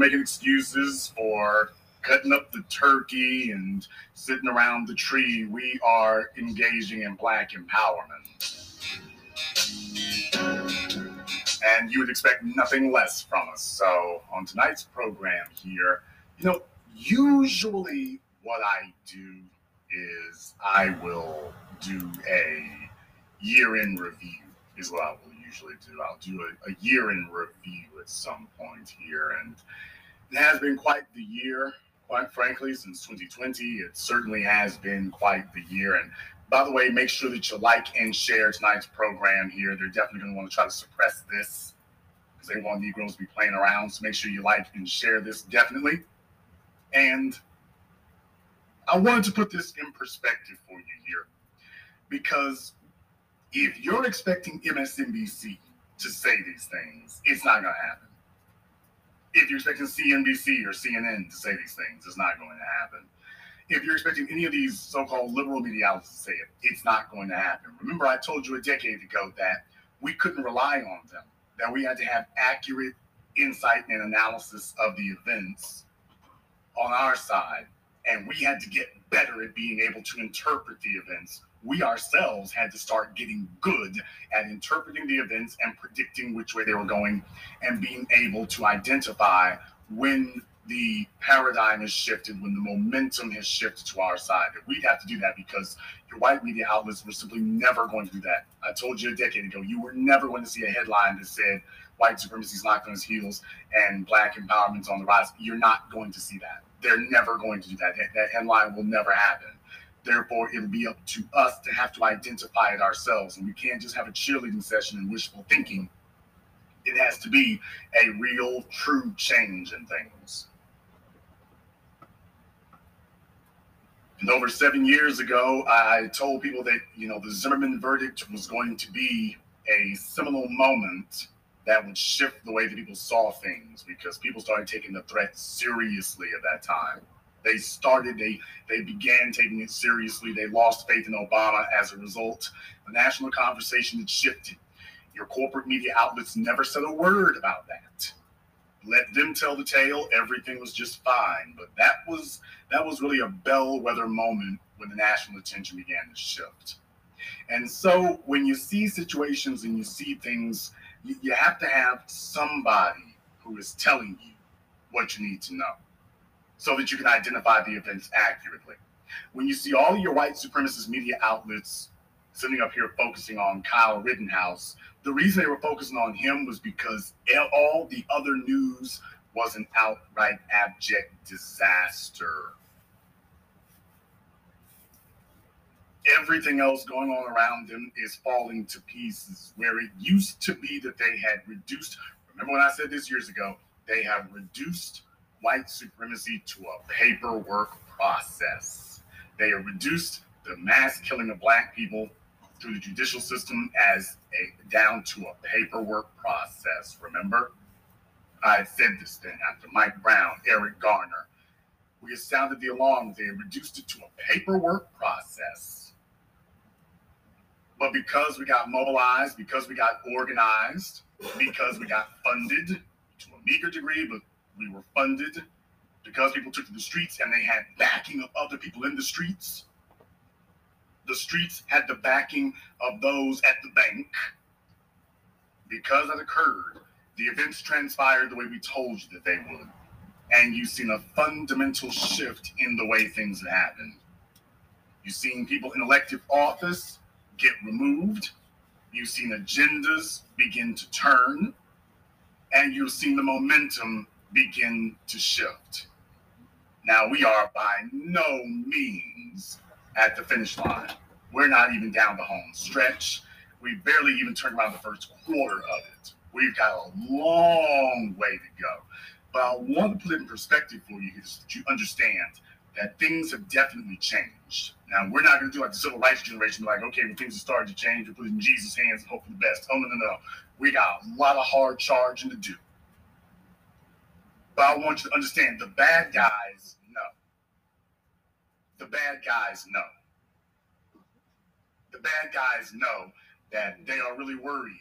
making excuses for cutting up the turkey and sitting around the tree. We are engaging in black empowerment. And you would expect nothing less from us. So, on tonight's program here, you know, usually what I do is I will do a year in review, is what I will usually do. I'll do a, a year in review at some point here. And it has been quite the year quite frankly, since 2020. It certainly has been quite the year. And by the way, make sure that you like and share tonight's program here. They're definitely going to want to try to suppress this because they want Negroes to be playing around. So make sure you like and share this definitely. And I wanted to put this in perspective for you here because if you're expecting MSNBC to say these things, it's not going to happen if you're expecting CNBC or CNN to say these things, it's not going to happen. If you're expecting any of these so-called liberal media outlets to say it, it's not going to happen. Remember, I told you a decade ago that we couldn't rely on them, that we had to have accurate insight and analysis of the events on our side, and we had to get better at being able to interpret the events we ourselves had to start getting good at interpreting the events and predicting which way they were going and being able to identify when the paradigm has shifted, when the momentum has shifted to our side. We'd have to do that because your white media outlets were simply never going to do that. I told you a decade ago, you were never going to see a headline that said white supremacy is locked on its heels and black empowerment's on the rise. You're not going to see that. They're never going to do. That, that headline will never happen. Therefore, it'll be up to us to have to identify it ourselves. And we can't just have a cheerleading session and wishful thinking. It has to be a real, true change in things. And over seven years ago, I told people that, you know, the Zimmerman verdict was going to be a seminal moment that would shift the way that people saw things because people started taking the threat seriously at that time. They started, they they began taking it seriously. They lost faith in Obama as a result. The national conversation had shifted. Your corporate media outlets never said a word about that. Let them tell the tale. Everything was just fine. But that was that was really a bellwether moment when the national attention began to shift. And so when you see situations and you see things, you, you have to have somebody who is telling you what you need to know so that you can identify the events accurately. When you see all your white supremacist media outlets sitting up here focusing on Kyle Rittenhouse, the reason they were focusing on him was because all the other news was an outright abject disaster. Everything else going on around them is falling to pieces. Where it used to be that they had reduced, remember when I said this years ago, they have reduced white supremacy to a paperwork process. They have reduced the mass killing of black people through the judicial system as a down to a paperwork process. Remember? I said this thing after Mike Brown, Eric Garner. We sounded the alarm. They reduced it to a paperwork process. But because we got mobilized, because we got organized, because we got funded to a meager degree, but we were funded because people took to the streets and they had backing of other people in the streets. The streets had the backing of those at the bank. Because that occurred, the events transpired the way we told you that they would. And you've seen a fundamental shift in the way things have happened. You've seen people in elective office get removed. You've seen agendas begin to turn. And you've seen the momentum begin to shift. Now, we are by no means at the finish line. We're not even down the home stretch. We barely even turned around the first quarter of it. We've got a long way to go. But I want to put it in perspective for you so that you understand that things have definitely changed. Now, we're not going to do like the civil rights generation, like, okay, when things have started to change, we put it in Jesus' hands and hope for the best. Oh, no, no, no. We got a lot of hard charging to do. But I want you to understand the bad guys know. The bad guys know. The bad guys know that they are really worried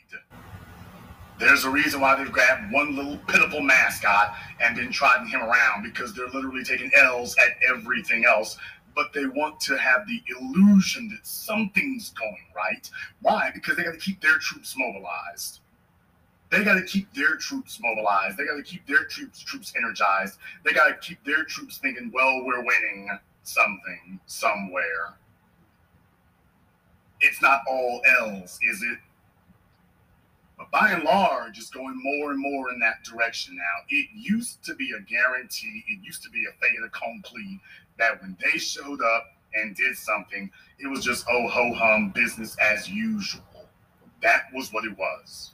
There's a reason why they've grabbed one little pitiful mascot and been trotting him around because they're literally taking L's at everything else. But they want to have the illusion that something's going right. Why? Because they got to keep their troops mobilized. They got to keep their troops mobilized. They got to keep their troops troops energized. They got to keep their troops thinking, well, we're winning something somewhere. It's not all L's, is it? But by and large, it's going more and more in that direction now. It used to be a guarantee, it used to be a fait accompli that when they showed up and did something, it was just oh ho hum, business as usual. That was what it was.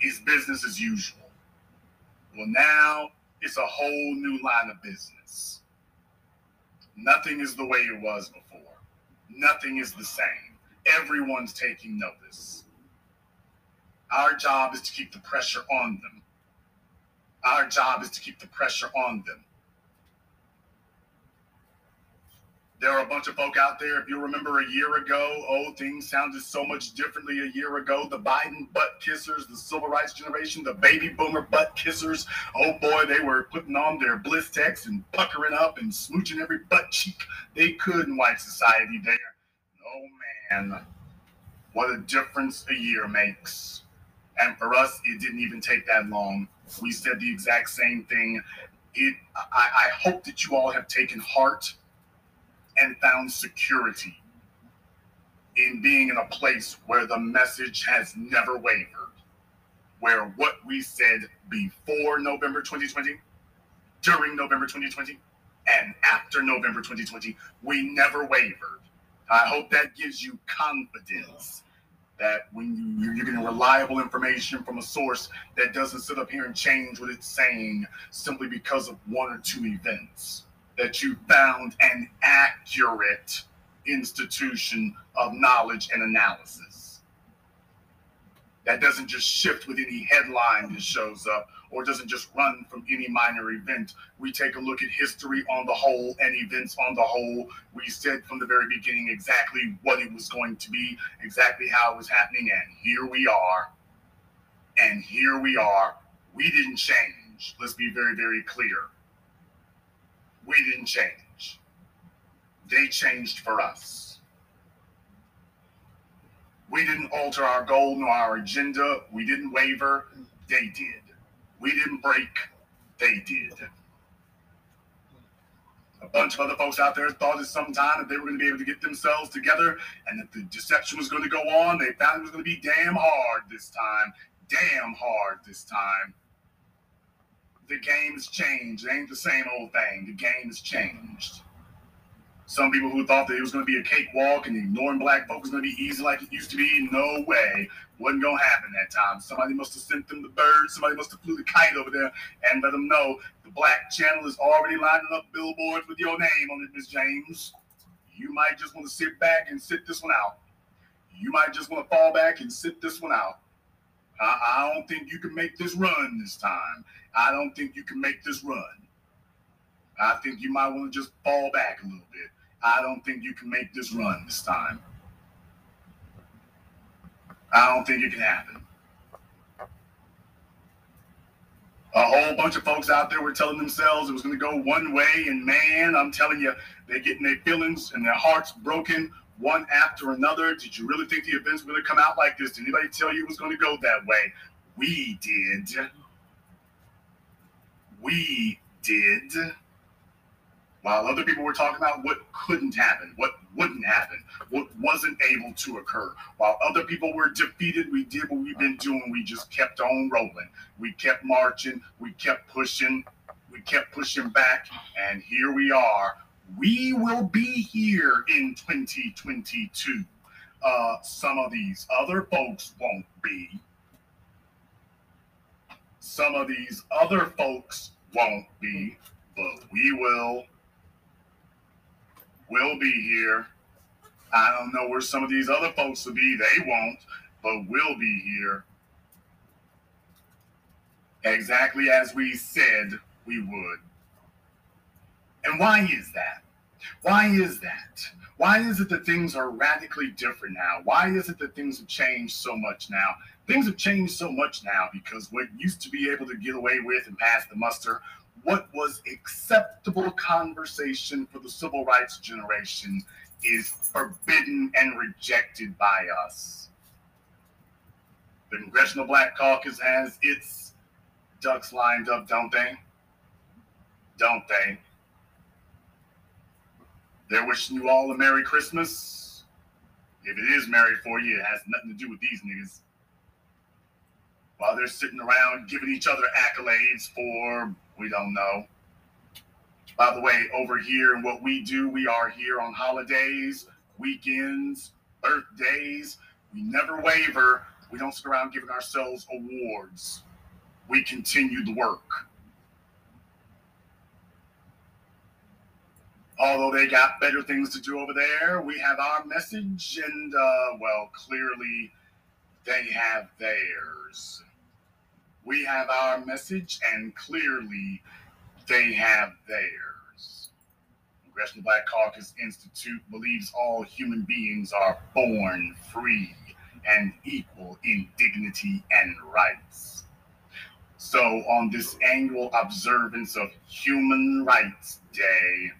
It's business as usual. Well, now it's a whole new line of business. Nothing is the way it was before. Nothing is the same. Everyone's taking notice. Our job is to keep the pressure on them. Our job is to keep the pressure on them. There are a bunch of folk out there, if you remember a year ago, oh, things sounded so much differently a year ago. The Biden butt kissers, the civil rights generation, the baby boomer butt kissers. Oh boy, they were putting on their Blistex and puckering up and smooching every butt cheek they could in white society there. Oh man, what a difference a year makes. And for us, it didn't even take that long. We said the exact same thing. It, I, I hope that you all have taken heart and found security in being in a place where the message has never wavered, where what we said before November 2020, during November 2020, and after November 2020, we never wavered. I hope that gives you confidence that when you, you're getting reliable information from a source that doesn't sit up here and change what it's saying simply because of one or two events that you found an accurate institution of knowledge and analysis. That doesn't just shift with any headline that shows up or doesn't just run from any minor event. We take a look at history on the whole and events on the whole. We said from the very beginning exactly what it was going to be, exactly how it was happening, and here we are. And here we are. We didn't change. Let's be very, very clear we didn't change. They changed for us. We didn't alter our goal nor our agenda. We didn't waver. They did. We didn't break. They did. A bunch of other folks out there thought at some time that they were going to be able to get themselves together and that the deception was going to go on. They found it was going to be damn hard this time. Damn hard this time the game's changed. It ain't the same old thing. The game has changed. Some people who thought that it was going to be a cakewalk and ignoring black folk was going to be easy like it used to be, no way. Wasn't going to happen that time. Somebody must have sent them the bird. Somebody must have flew the kite over there and let them know the black channel is already lining up billboards with your name on it, Miss James. You might just want to sit back and sit this one out. You might just want to fall back and sit this one out. I, I don't think you can make this run this time. I don't think you can make this run. I think you might want to just fall back a little bit. I don't think you can make this run this time. I don't think it can happen. A whole bunch of folks out there were telling themselves it was going to go one way, and man, I'm telling you, they're getting their feelings and their hearts broken one after another. Did you really think the events were going to come out like this? Did anybody tell you it was going to go that way? We did. We did. While other people were talking about what couldn't happen, what wouldn't happen, what wasn't able to occur. While other people were defeated, we did what we've been doing. We just kept on rolling. We kept marching. We kept pushing. We kept pushing back. And here we are we will be here in 2022. Uh, some of these other folks won't be. Some of these other folks won't be, but we will. We'll be here. I don't know where some of these other folks will be. They won't, but we'll be here. Exactly as we said we would. And why is that? Why is that? Why is it that things are radically different now? Why is it that things have changed so much now? Things have changed so much now because what used to be able to get away with and pass the muster, what was acceptable conversation for the civil rights generation is forbidden and rejected by us. The Congressional Black Caucus has its ducks lined up, don't they? Don't they? They're wishing you all a Merry Christmas. If it is Merry for you, it has nothing to do with these niggas. While they're sitting around giving each other accolades for, we don't know. By the way, over here and what we do, we are here on holidays, weekends, birthdays. We never waver. We don't sit around giving ourselves awards. We continue the work. Although they got better things to do over there, we have our message, and uh, well, clearly they have theirs. We have our message, and clearly they have theirs. Congressional Black Caucus Institute believes all human beings are born free and equal in dignity and rights. So, on this annual observance of Human Rights Day,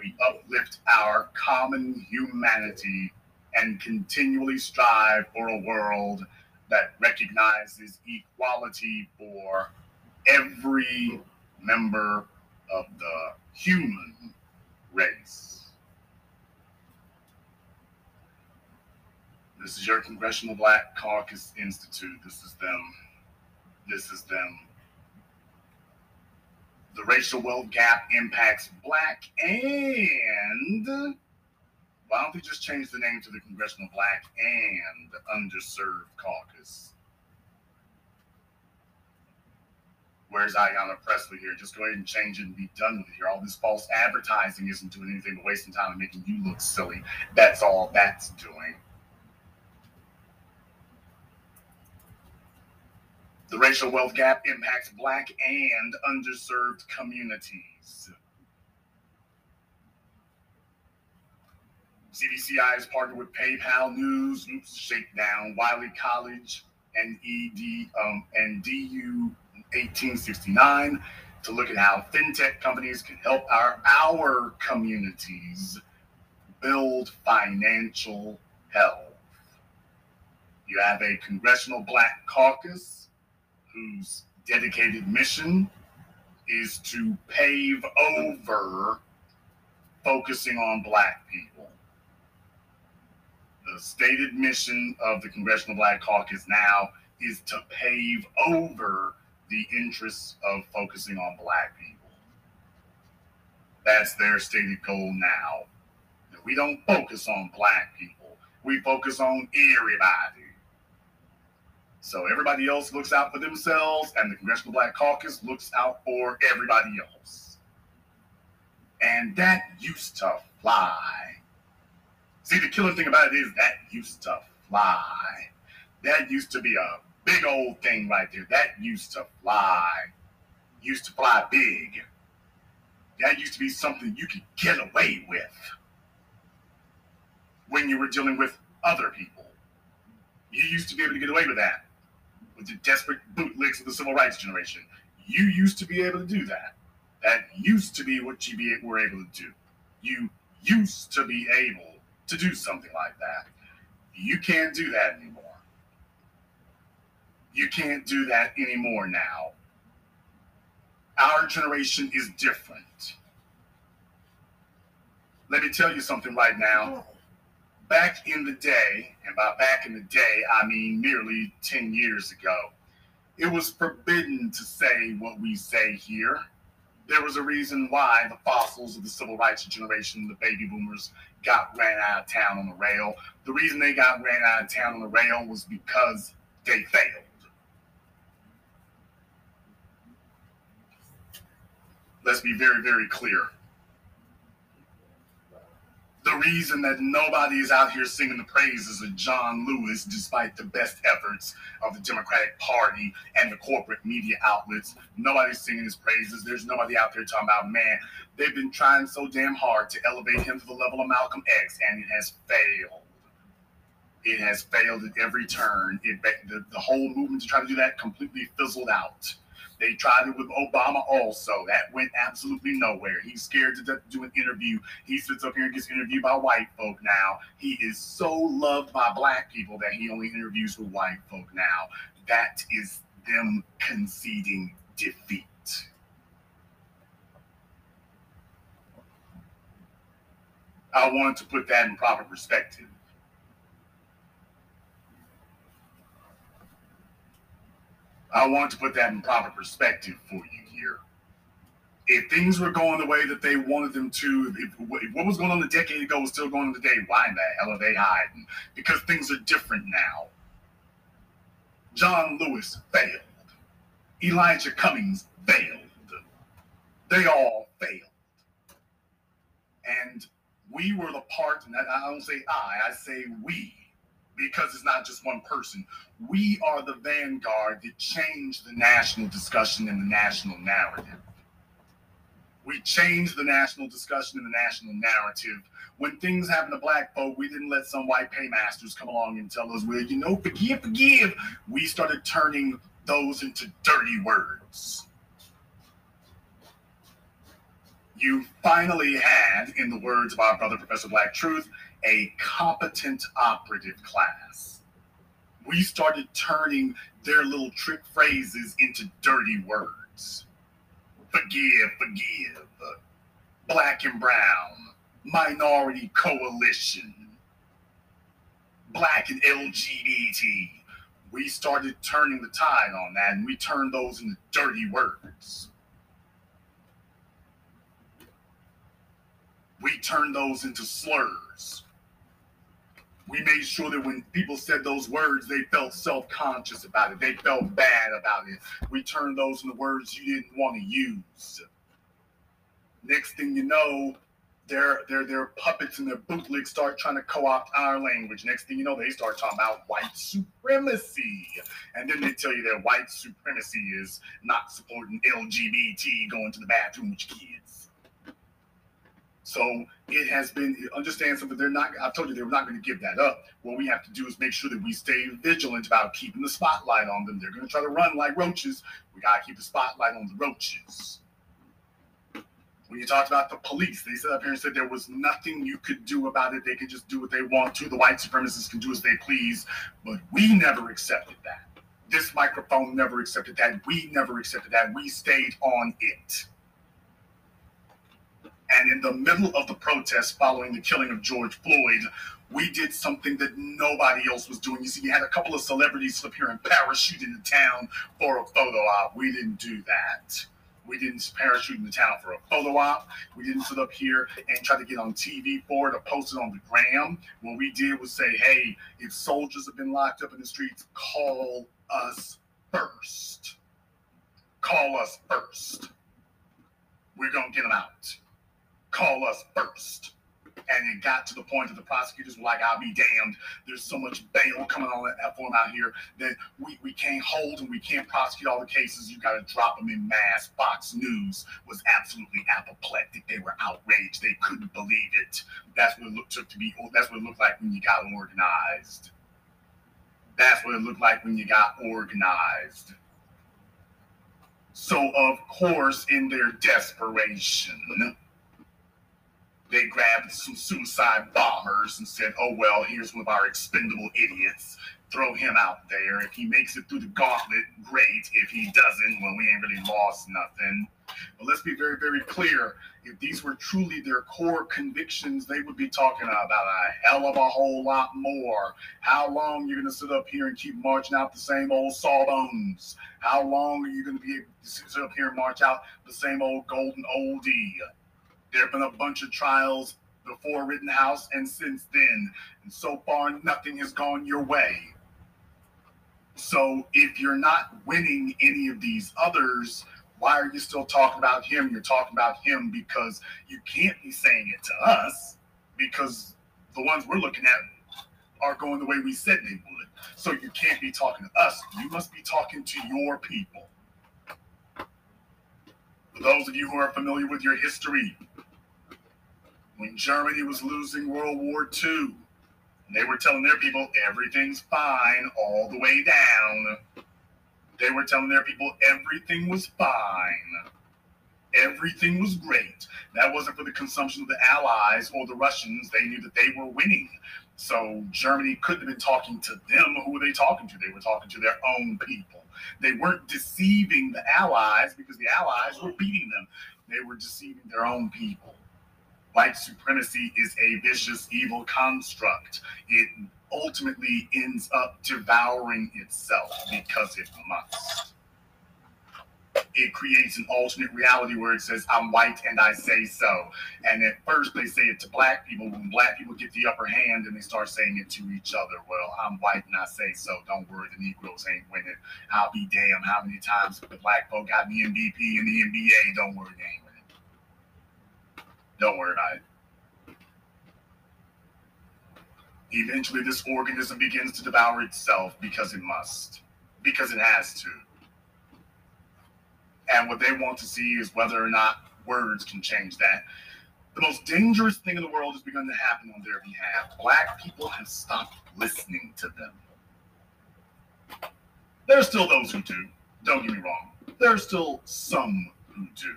we uplift our common humanity and continually strive for a world that recognizes equality for every member of the human race. This is your Congressional Black Caucus Institute. This is them. This is them the racial wealth gap impacts black and why don't they just change the name to the Congressional Black and Underserved Caucus? Where's Ayanna Pressley here? Just go ahead and change it and be done with it here. All this false advertising isn't doing anything but wasting time and making you look silly. That's all that's doing. The racial wealth gap impacts Black and underserved communities. CBCI is partnered with PayPal News, Oops, Shakedown, Wiley College, and ED um, and DU 1869 to look at how fintech companies can help our our communities build financial health. You have a congressional black caucus whose dedicated mission is to pave over focusing on black people. The stated mission of the Congressional Black Caucus now is to pave over the interests of focusing on black people. That's their stated goal now. We don't focus on black people. We focus on everybody. So everybody else looks out for themselves, and the Congressional Black Caucus looks out for everybody else. And that used to fly. See, the killer thing about it is that used to fly. That used to be a big old thing right there. That used to fly. Used to fly big. That used to be something you could get away with when you were dealing with other people. You used to be able to get away with that with the desperate bootlegs of the civil rights generation. You used to be able to do that. That used to be what you were able to do. You used to be able to do something like that. You can't do that anymore. You can't do that anymore now. Our generation is different. Let me tell you something right now back in the day, and by back in the day, I mean nearly 10 years ago, it was forbidden to say what we say here. There was a reason why the fossils of the civil rights generation, the baby boomers, got ran out of town on the rail. The reason they got ran out of town on the rail was because they failed. Let's be very, very clear. The reason that nobody is out here singing the praises of John Lewis, despite the best efforts of the Democratic Party and the corporate media outlets, nobody's singing his praises. There's nobody out there talking about, man, they've been trying so damn hard to elevate him to the level of Malcolm X, and it has failed. It has failed at every turn. It, the, the whole movement to try to do that completely fizzled out. They tried it with Obama also. That went absolutely nowhere. He's scared to do an interview. He sits up here and gets interviewed by white folk now. He is so loved by black people that he only interviews with white folk now. That is them conceding defeat. I wanted to put that in proper perspective. I want to put that in proper perspective for you here. If things were going the way that they wanted them to, if, if what was going on a decade ago was still going on today, why in the hell are they hiding? Because things are different now. John Lewis failed. Elijah Cummings failed. They all failed. And we were the part, and I don't say I, I say we because it's not just one person. We are the vanguard that changed the national discussion and the national narrative. We changed the national discussion and the national narrative. When things happened to black folk, we didn't let some white paymasters come along and tell us, well, you know, forgive, forgive. We started turning those into dirty words. You finally had, in the words of our brother Professor Black Truth, a competent operative class. We started turning their little trick phrases into dirty words. Forgive, forgive. Black and brown, minority coalition, black and LGBT. We started turning the tide on that and we turned those into dirty words. We turned those into slurs we made sure that when people said those words, they felt self conscious about it. They felt bad about it. We turned those into words you didn't want to use. Next thing you know, their their their puppets and their bootlegs start trying to co-opt our language. Next thing you know, they start talking about white supremacy, and then they tell you that white supremacy is not supporting LGBT going to the bathroom with your kids. So it has been understand something. They're not. I told you they were not going to give that up. What we have to do is make sure that we stay vigilant about keeping the spotlight on them. They're going to try to run like roaches. We got to keep the spotlight on the roaches. When you talked about the police, they said up here and said there was nothing you could do about it. They can just do what they want to. The white supremacists can do as they please. But we never accepted that. This microphone never accepted that. We never accepted that. We stayed on it. And in the middle of the protest following the killing of George Floyd, we did something that nobody else was doing. You see, you had a couple of celebrities slip here and parachute into town for a photo op. We didn't do that. We didn't parachute into town for a photo op. We didn't sit up here and try to get on TV for it or post it on the gram. What we did was say, hey, if soldiers have been locked up in the streets, call us first. Call us first. We're going to get them out call us first. And it got to the point that the prosecutors were like, I'll be damned. There's so much bail coming on that form out here that we, we can't hold and we can't prosecute all the cases. You got to drop them in mass. Fox News was absolutely apoplectic. They were outraged. They couldn't believe it. That's what it looked took to be. That's what it looked like when you got organized. That's what it looked like when you got organized. So, of course, in their desperation, they grabbed some suicide bombers and said, oh, well, here's one of our expendable idiots. Throw him out there. If he makes it through the gauntlet, great. If he doesn't, well, we ain't really lost nothing. But let's be very, very clear. If these were truly their core convictions, they would be talking about a hell of a whole lot more. How long you going to sit up here and keep marching out the same old sawbones? How long are you going to be able to sit up here and march out the same old golden oldie? There have been a bunch of trials before Rittenhouse and since then. And so far, nothing has gone your way. So if you're not winning any of these others, why are you still talking about him? You're talking about him because you can't be saying it to us because the ones we're looking at are going the way we said they would. So you can't be talking to us. You must be talking to your people. For those of you who are familiar with your history, when Germany was losing World War II, they were telling their people everything's fine all the way down. They were telling their people everything was fine. Everything was great. That wasn't for the consumption of the Allies or the Russians. They knew that they were winning. So Germany couldn't have been talking to them. Who were they talking to? They were talking to their own people. They weren't deceiving the Allies because the Allies were beating them. They were deceiving their own people. White supremacy is a vicious, evil construct. It ultimately ends up devouring itself because it must it creates an alternate reality where it says, I'm white and I say so. And at first they say it to black people. When black people get the upper hand and they start saying it to each other, well, I'm white and I say so. Don't worry, the Negroes ain't winning. I'll be damned how many times the black folk got the MVP and the NBA. Don't worry, they ain't winning. Don't worry about it. Eventually, this organism begins to devour itself because it must, because it has to. And what they want to see is whether or not words can change that. The most dangerous thing in the world has begun to happen on their behalf. Black people have stopped listening to them. There are still those who do. Don't get me wrong. There are still some who do.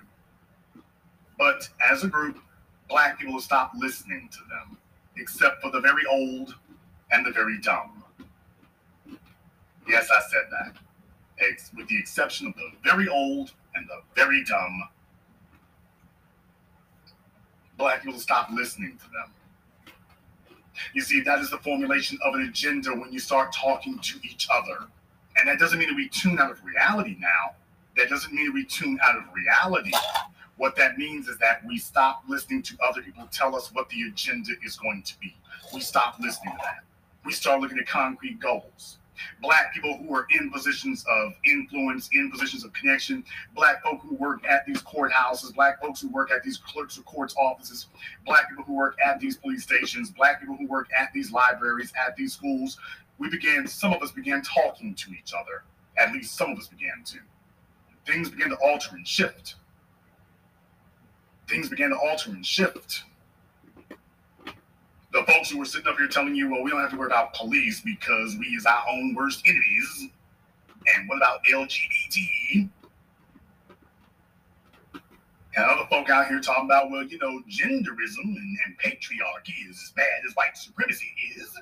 But as a group, black people have stopped listening to them, except for the very old and the very dumb. Yes, I said that. It's with the exception of the very old and the very dumb, black people stop listening to them. You see, that is the formulation of an agenda when you start talking to each other. And that doesn't mean that we tune out of reality now. That doesn't mean that we tune out of reality. What that means is that we stop listening to other people tell us what the agenda is going to be. We stop listening to that. We start looking at concrete goals black people who are in positions of influence, in positions of connection, black folk who work at these courthouses, black folks who work at these clerks of courts offices, black people who work at these police stations, black people who work at these libraries, at these schools. We began, some of us began talking to each other. At least some of us began to. Things began to alter and shift. Things began to alter and shift the folks who were sitting up here telling you, well, we don't have to worry about police because we is our own worst enemies. And what about LGBT? And other folk out here talking about, well, you know, genderism and, and patriarchy is as bad as white supremacy is.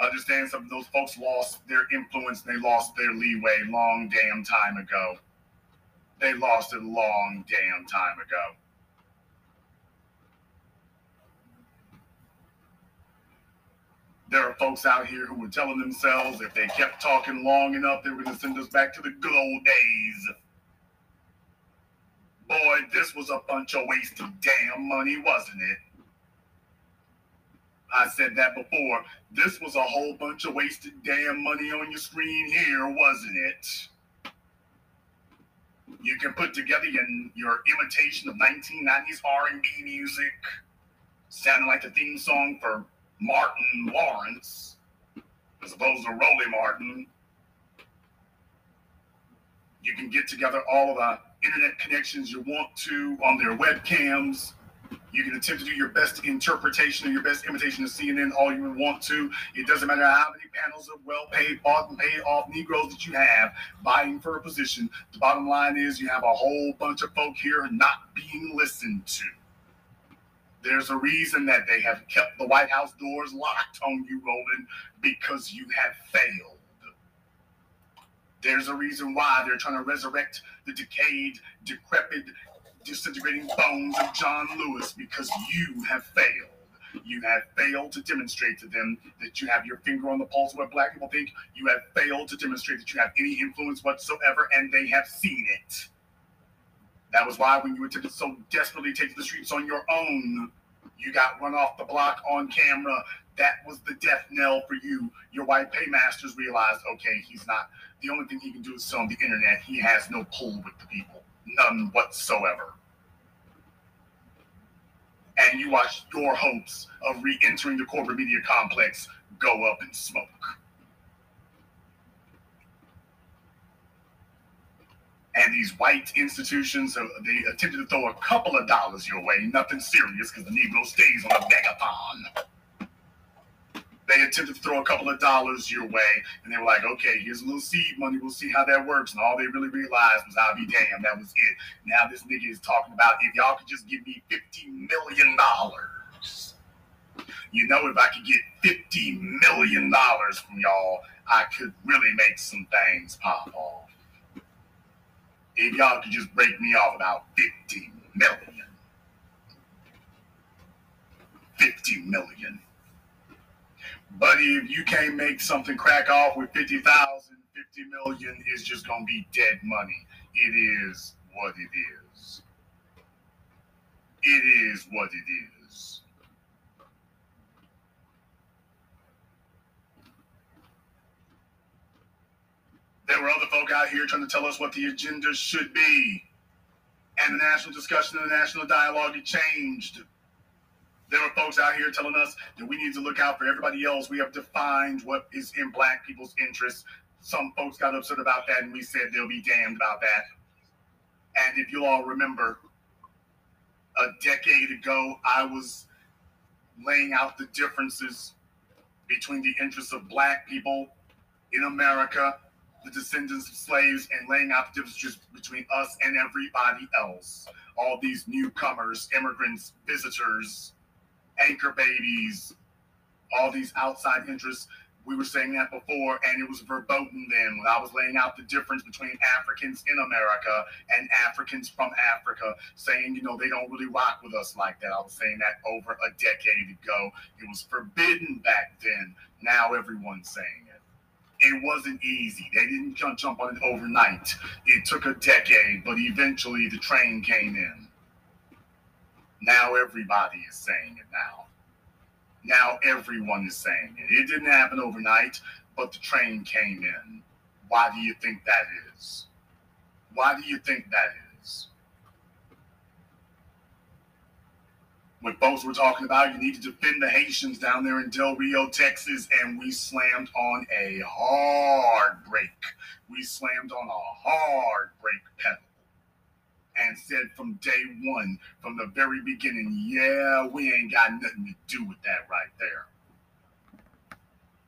Understand some of those folks lost their influence, they lost their leeway long damn time ago. They lost a long damn time ago. There are folks out here who were telling themselves if they kept talking long enough, they were going to send us back to the good old days. Boy, this was a bunch of wasted damn money, wasn't it? I said that before. This was a whole bunch of wasted damn money on your screen here, wasn't it? You can put together your, your imitation of 1990s R&B music, sounding like the theme song for Martin Lawrence as opposed to Roland Martin. You can get together all of the internet connections you want to on their webcams. You can attempt to do your best interpretation or your best imitation of CNN all you want to. It doesn't matter how many panels of well paid, bought and paid off Negroes that you have vying for a position. The bottom line is you have a whole bunch of folk here not being listened to. There's a reason that they have kept the White House doors locked on you, Roland, because you have failed. There's a reason why they're trying to resurrect the decayed, decrepit, disintegrating bones of John Lewis because you have failed. You have failed to demonstrate to them that you have your finger on the pulse of what black people think. You have failed to demonstrate that you have any influence whatsoever, and they have seen it. That was why when you attempted so desperately to take to the streets on your own, you got run off the block on camera. That was the death knell for you. Your white paymasters realized, okay, he's not. The only thing he can do is sell on the internet. He has no pull with the people, none whatsoever. and you watch your hopes of re-entering the corporate media complex go up in smoke. And these white institutions, they attempted to throw a couple of dollars your way, nothing serious, because the Negro stays on a megaphone they attempted to throw a couple of dollars your way, and they were like, okay, here's a little seed money. We'll see how that works. And all they really realized was, I'll be damned, that was it. Now this nigga is talking about if y'all could just give me $50 million. You know, if I could get $50 million from y'all, I could really make some things pop off. If y'all could just break me off about 50 million. 50 million. But if you can't make something crack off with 50,000, 50 million is just going to be dead money. It is what it is. It is what it is. There were other folk out here trying to tell us what the agenda should be. And the national discussion and the national dialogue had changed. There are folks out here telling us that we need to look out for everybody else. We have defined what is in black people's interests. Some folks got upset about that, and we said they'll be damned about that. And if you all remember, a decade ago, I was laying out the differences between the interests of black people in America, the descendants of slaves, and laying out the differences between us and everybody else. All these newcomers, immigrants, visitors, anchor babies, all these outside interests. We were saying that before, and it was verboten then when I was laying out the difference between Africans in America and Africans from Africa, saying, you know, they don't really rock with us like that. I was saying that over a decade ago. It was forbidden back then. Now everyone's saying it. It wasn't easy. They didn't jump on it overnight. It took a decade, but eventually the train came in. Now everybody is saying it now. Now everyone is saying it. It didn't happen overnight, but the train came in. Why do you think that is? Why do you think that is? What folks were talking about, you need to defend the Haitians down there in Del Rio, Texas, and we slammed on a hard brake. We slammed on a hard brake pedal and said from day one, from the very beginning, yeah, we ain't got nothing to do with that right there.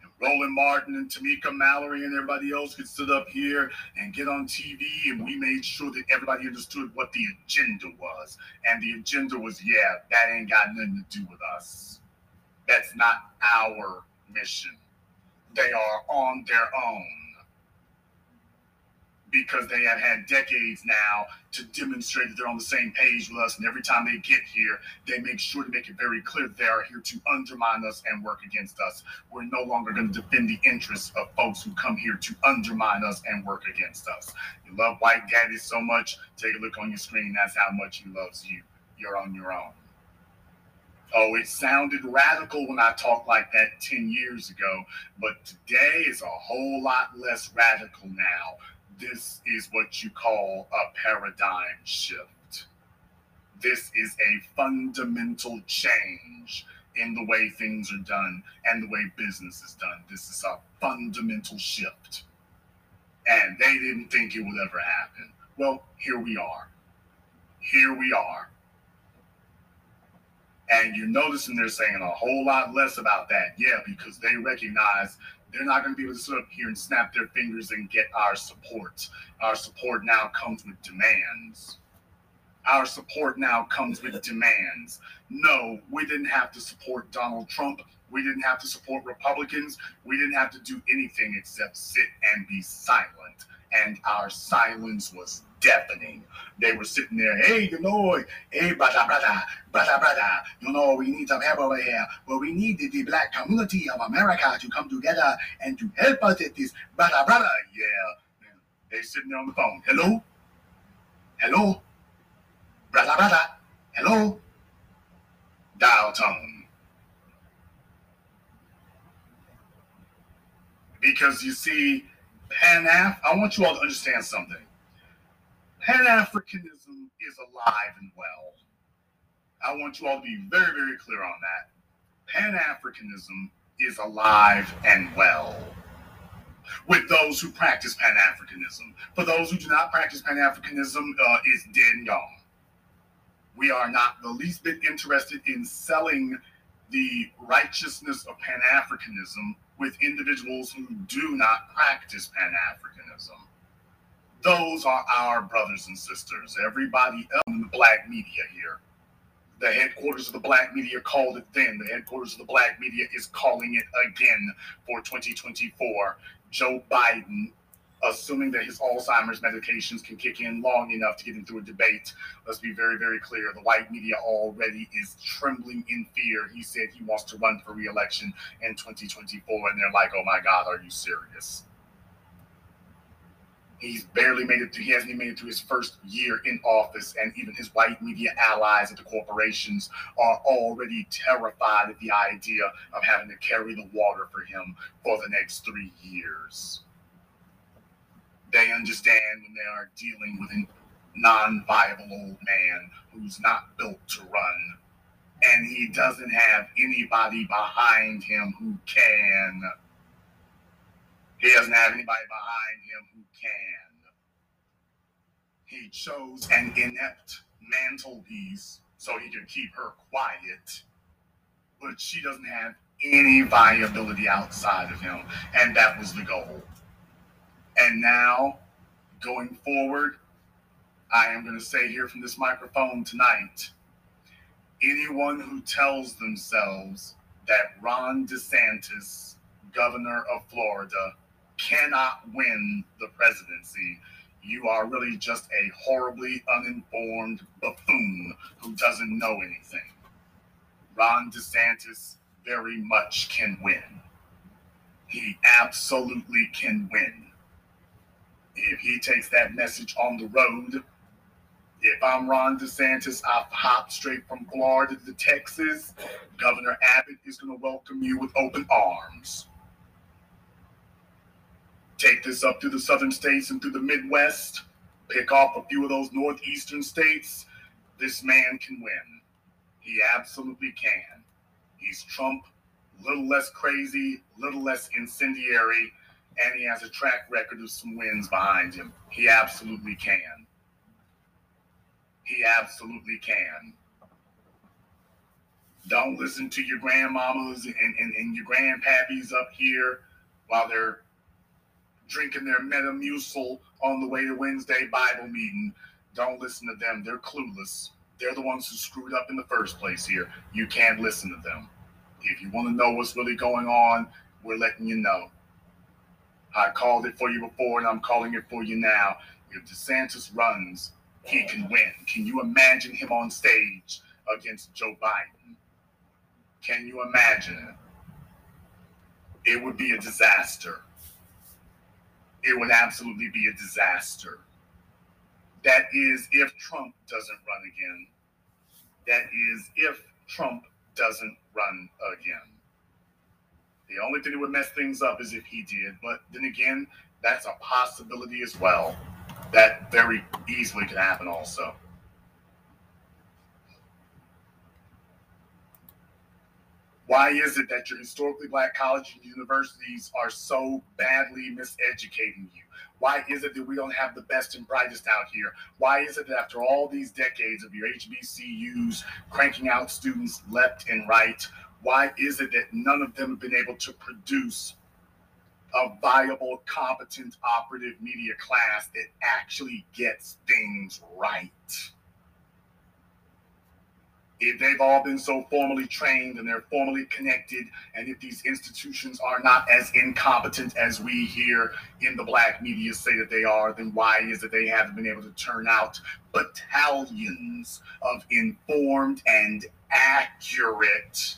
And Roland Martin and Tamika Mallory and everybody else could sit up here and get on TV, and we made sure that everybody understood what the agenda was. And the agenda was, yeah, that ain't got nothing to do with us. That's not our mission. They are on their own because they have had decades now to demonstrate that they're on the same page with us. And every time they get here, they make sure to make it very clear they are here to undermine us and work against us. We're no longer going to defend the interests of folks who come here to undermine us and work against us. You love white daddy so much, take a look on your screen. That's how much he loves you. You're on your own. Oh, it sounded radical when I talked like that 10 years ago, but today is a whole lot less radical now this is what you call a paradigm shift. This is a fundamental change in the way things are done and the way business is done. This is a fundamental shift. And they didn't think it would ever happen. Well, here we are. Here we are. And you're noticing they're saying a whole lot less about that. Yeah, because they recognize they're not going to be able to sit up here and snap their fingers and get our support. Our support now comes with demands. Our support now comes with demands. No, we didn't have to support Donald Trump. We didn't have to support Republicans. We didn't have to do anything except sit and be silent. And our silence was deafening. They were sitting there, hey, you know, hey, brother, brother, brother, brother, you know, we need some help over here. Well, we need the, the black community of America to come together and to help us at this, brother, brother. Yeah. They sitting there on the phone. Hello? Hello? Brother, brother. Hello? Dial tone. Because you see, Pan Af, I want you all to understand something Pan Africanism is alive and well. I want you all to be very, very clear on that. Pan Africanism is alive and well with those who practice Pan Africanism. For those who do not practice Pan Africanism, uh, is dead and gone. We are not the least bit interested in selling the righteousness of Pan Africanism with individuals who do not practice Pan Africanism. Those are our brothers and sisters. Everybody else in the black media here. The headquarters of the black media called it then. The headquarters of the black media is calling it again for 2024. Joe Biden, assuming that his Alzheimer's medications can kick in long enough to get him through a debate. Let's be very, very clear. The white media already is trembling in fear. He said he wants to run for reelection in 2024, and they're like, oh my God, are you serious? He's barely made it through, he hasn't even made it through his first year in office, and even his white media allies at the corporations are already terrified at the idea of having to carry the water for him for the next three years. They understand when they are dealing with a non viable old man who's not built to run, and he doesn't have anybody behind him who can. He doesn't have anybody behind him can. He chose an inept mantelpiece so he could keep her quiet, but she doesn't have any viability outside of him, and that was the goal. And now, going forward, I am going to say here from this microphone tonight anyone who tells themselves that Ron DeSantis, governor of Florida, cannot win the presidency, you are really just a horribly uninformed buffoon who doesn't know anything. Ron DeSantis very much can win. He absolutely can win. If he takes that message on the road, if I'm Ron DeSantis, I hop straight from Florida to Texas. Governor Abbott is going to welcome you with open arms take this up through the southern states and through the Midwest, pick off a few of those northeastern states. This man can win. He absolutely can. He's Trump, a little less crazy, a little less incendiary, and he has a track record of some wins behind him. He absolutely can. He absolutely can. Don't listen to your grandmamas and, and, and your grandpappies up here while they're drinking their Metamucil on the way to Wednesday Bible meeting. Don't listen to them. They're clueless. They're the ones who screwed up in the first place here. You can't listen to them. If you want to know what's really going on, we're letting you know. I called it for you before and I'm calling it for you now. If DeSantis runs, he can win. Can you imagine him on stage against Joe Biden? Can you imagine it? It would be a disaster it would absolutely be a disaster. That is if Trump doesn't run again. That is if Trump doesn't run again. The only thing that would mess things up is if he did. But then again, that's a possibility as well. That very easily could happen also. Why is it that your historically black colleges and universities are so badly miseducating you? Why is it that we don't have the best and brightest out here? Why is it that after all these decades of your HBCUs cranking out students left and right, why is it that none of them have been able to produce a viable, competent, operative media class that actually gets things right? If they've all been so formally trained and they're formally connected, and if these institutions are not as incompetent as we here in the black media say that they are, then why is it they haven't been able to turn out battalions of informed and accurate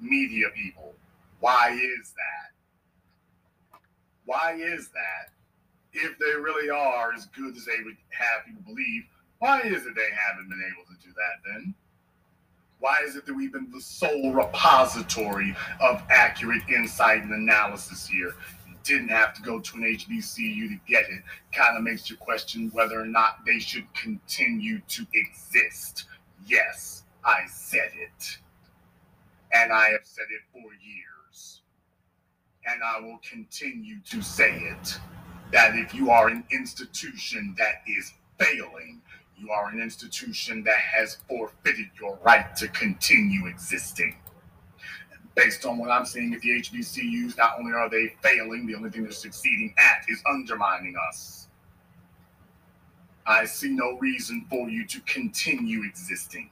media people? Why is that? Why is that? If they really are as good as they would have you believe, why is it they haven't been able to do that then? Why is it that we've been the sole repository of accurate insight and analysis here? You didn't have to go to an HBCU to get it. Kind of makes you question whether or not they should continue to exist. Yes, I said it. And I have said it for years. And I will continue to say it that if you are an institution that is failing, you are an institution that has forfeited your right to continue existing. Based on what I'm seeing at the HBCUs, not only are they failing, the only thing they're succeeding at is undermining us. I see no reason for you to continue existing.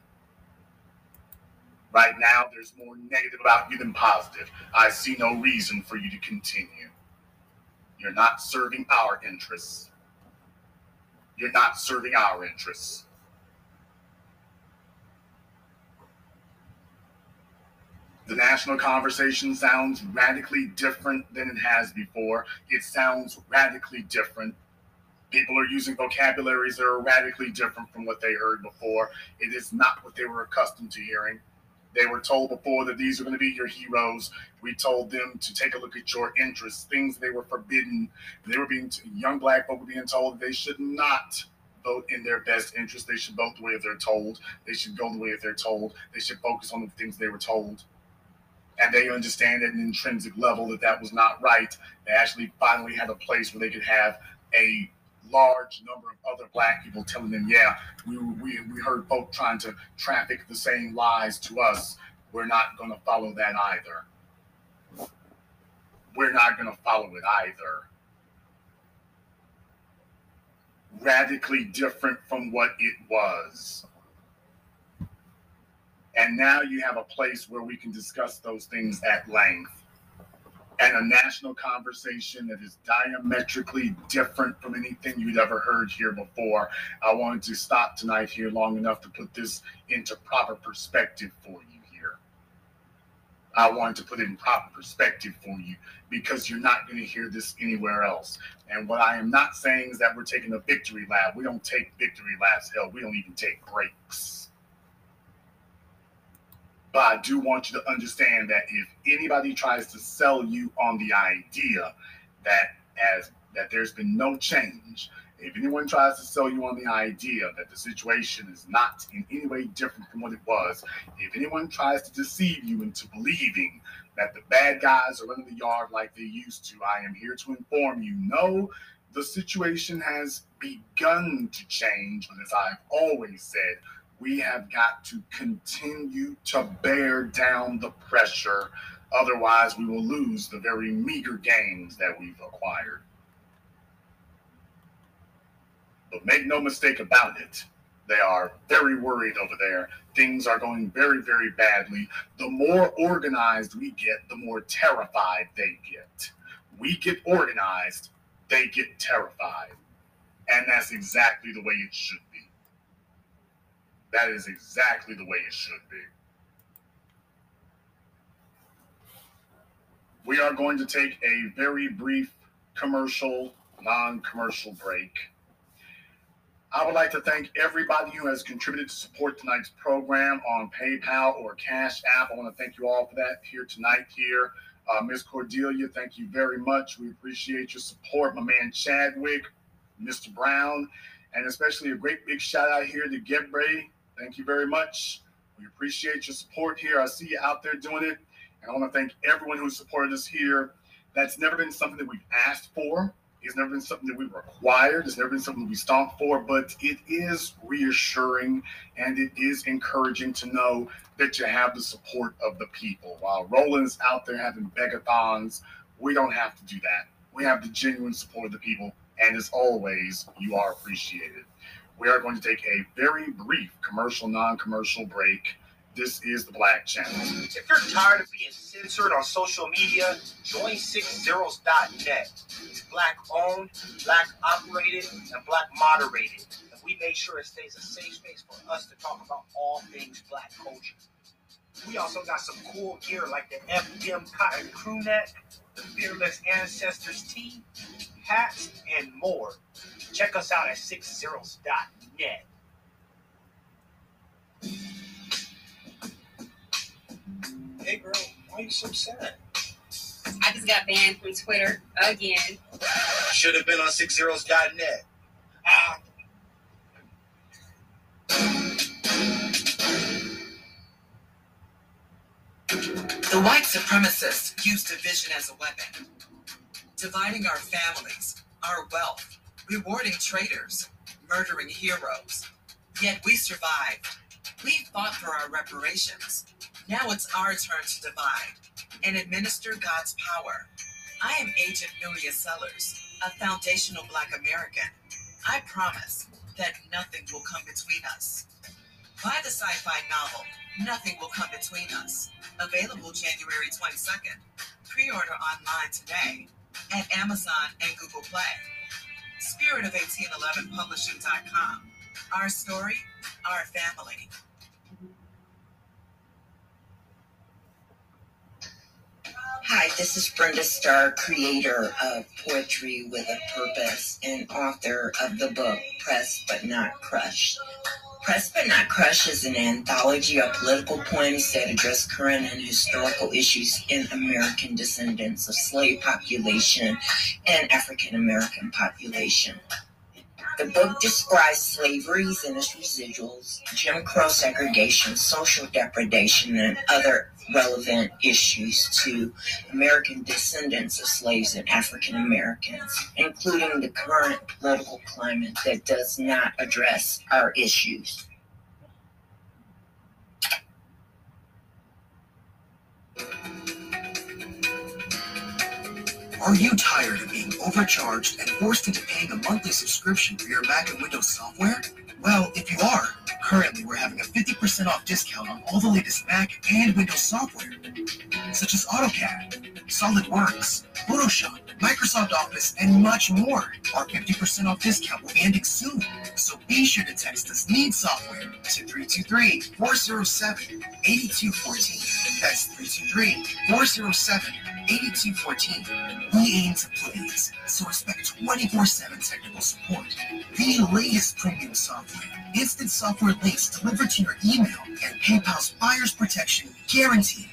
Right now, there's more negative about you than positive. I see no reason for you to continue. You're not serving our interests. You're not serving our interests. The national conversation sounds radically different than it has before. It sounds radically different People are using vocabularies that are radically different from what they heard before. It is not what they were accustomed to hearing. They were told before that these are going to be your heroes. We told them to take a look at your interests, things they were forbidden. They were being young black folk were being told they should not vote in their best interest. They should vote the way they're told. They should go the way if they're told. They should focus on the things they were told. And they understand at an intrinsic level that that was not right. They actually finally had a place where they could have a large number of other black people telling them, yeah, we, we, we heard folk trying to traffic the same lies to us. We're not going to follow that either. We're not going to follow it either. Radically different from what it was. And now you have a place where we can discuss those things at length and a national conversation that is diametrically different from anything you'd ever heard here before. I wanted to stop tonight here long enough to put this into proper perspective for you. I wanted to put it in proper perspective for you because you're not going to hear this anywhere else. And what I am not saying is that we're taking a victory lap. We don't take victory laps. Hell, we don't even take breaks. But I do want you to understand that if anybody tries to sell you on the idea that as that there's been no change, if anyone tries to sell you on the idea that the situation is not in any way different from what it was, if anyone tries to deceive you into believing that the bad guys are running the yard like they used to, I am here to inform you no, the situation has begun to change. But as I've always said, we have got to continue to bear down the pressure. Otherwise, we will lose the very meager gains that we've acquired. But make no mistake about it, they are very worried over there. Things are going very, very badly. The more organized we get, the more terrified they get. We get organized, they get terrified. And that's exactly the way it should be. that is exactly the way it should be. We are going to take a very brief commercial, non commercial break. I would like to thank everybody who has contributed to support tonight's program on PayPal or Cash App. I want to thank you all for that here tonight. Here, uh, Miss Cordelia, thank you very much. We appreciate your support. My man Chadwick, Mr. Brown, and especially a great big shout out here to Gebre Thank you very much. We appreciate your support here. I see you out there doing it. And I want to thank everyone who supported us here. That's never been something that we've asked for. It's never been something that we required. It's never been something we stomped for, but it is reassuring and it is encouraging to know that you have the support of the people. While Roland's out there having begathons, we don't have to do that. We have the genuine support of the people. And as always, you are appreciated we are going to take a very brief commercial, non commercial break. This is the Black Channel. If you're tired of being censored on social media, join sixzeros.net. It's black owned, black operated, and black moderated. And we make sure it stays a safe space for us to talk about all things black culture. We also got some cool gear like the FDM Cotton Crew Neck, the Fearless Ancestors Tee, hats, and more. Check us out at sixzeros.net. Hey girl, why are you so sad? I just got banned from Twitter again. Should have been on sixzeros.net. Ah. The white supremacists use division as a weapon, dividing our families, our wealth, rewarding traitors, murdering heroes. Yet we survived. We fought for our reparations. Now it's our turn to divide and administer God's power. I am Agent Nuria Sellers, a foundational Black American. I promise that nothing will come between us. Buy the sci fi novel, Nothing Will Come Between Us, available January 22nd. Pre order online today at Amazon and Google Play. Spirit of 1811 Publishing.com. Our story, our family. Hi, this is Brenda Starr, creator of Poetry with a Purpose and author of the book Press But Not Crush. Press But Not Crush is an anthology of political poems that address current and historical issues in American descendants of slave population and African American population. The book describes slaveries and its residuals, Jim Crow segregation, social depredation, and other relevant issues to American descendants of slaves and African Americans, including the current political climate that does not address our issues. Are you tired of overcharged and forced into paying a monthly subscription for your Mac and Windows software? Well, if you are, currently we're having a 50% off discount on all the latest Mac and Windows software, such as AutoCAD, SolidWorks, Photoshop, Microsoft Office, and much more. Our 50% off discount will be ending soon, so be sure to text us Need Software to 323-407-8214. That's 323-407-8214. We aim to please, so expect 24-7 technical support. The latest premium software, instant software links delivered to your email, and PayPal's buyer's protection guarantee.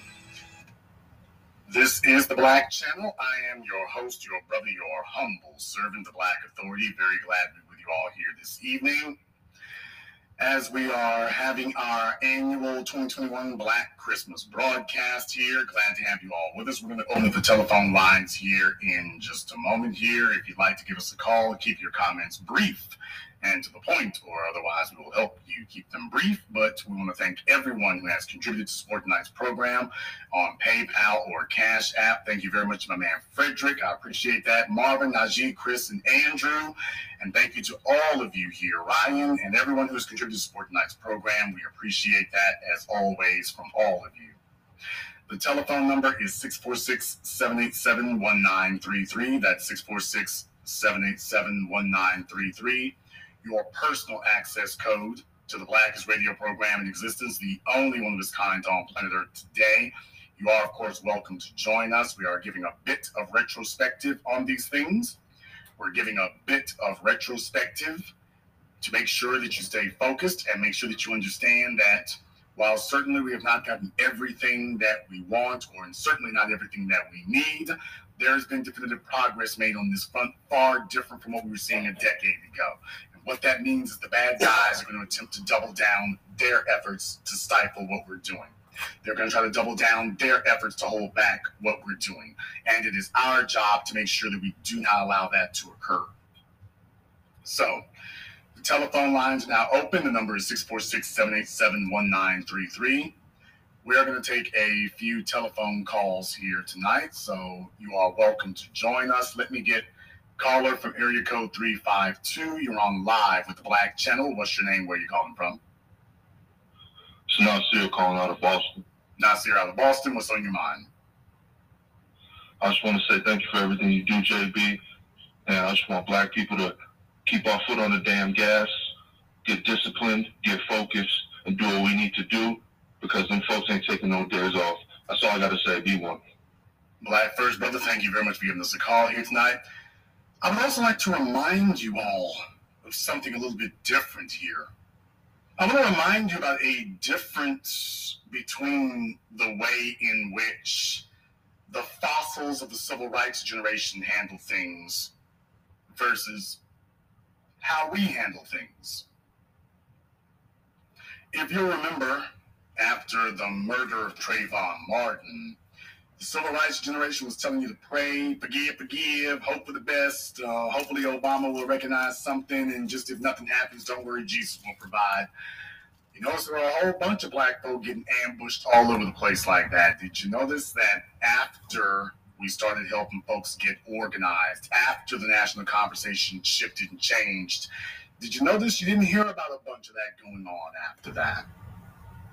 This is the Black Channel. I am your host, your brother, your humble servant, the Black Authority. Very glad to be with you all here this evening as we are having our annual 2021 Black Christmas broadcast here. Glad to have you all with us. We're going to open up the telephone lines here in just a moment here. If you'd like to give us a call, keep your comments brief and to the point, or otherwise we will help you keep them brief. But we want to thank everyone who has contributed to support tonight's program on PayPal or Cash App. Thank you very much, my man Frederick. I appreciate that. Marvin, Najee, Chris, and Andrew. And thank you to all of you here, Ryan, and everyone who has contributed to support tonight's program. We appreciate that as always from all of you. The telephone number is 646 787 1933. That's 646 787 1933 your personal access code to the Blackest Radio program in existence, the only one of its kind on planet Earth today. You are, of course, welcome to join us. We are giving a bit of retrospective on these things. We're giving a bit of retrospective to make sure that you stay focused and make sure that you understand that while certainly we have not gotten everything that we want, or certainly not everything that we need, there has been definitive progress made on this front, far different from what we were seeing a decade ago. What that means is the bad guys are going to attempt to double down their efforts to stifle what we're doing. They're going to try to double down their efforts to hold back what we're doing. And it is our job to make sure that we do not allow that to occur. So, the telephone lines are now open. The number is 646 787 1933. We are going to take a few telephone calls here tonight, so you are welcome to join us. Let me get Caller from area code 352. You're on live with the Black Channel. What's your name? Where are you calling from? It's Nasir calling out of Boston. Nasir out of Boston. What's on your mind? I just want to say thank you for everything you do, JB. And I just want black people to keep our foot on the damn gas, get disciplined, get focused, and do what we need to do because them folks ain't taking no days off. That's all I got to say. Be one. Black First, brother, thank you very much for giving us a call here tonight. I would also like to remind you all of something a little bit different here. I want to remind you about a difference between the way in which the fossils of the civil rights generation handle things versus how we handle things. If you remember, after the murder of Trayvon Martin, the civil rights generation was telling you to pray, forgive, forgive, hope for the best. Uh, hopefully, Obama will recognize something, and just if nothing happens, don't worry, Jesus will provide. You notice there are a whole bunch of black folk getting ambushed all over the place like that. Did you notice that after we started helping folks get organized, after the national conversation shifted and changed, did you notice you didn't hear about a bunch of that going on after that?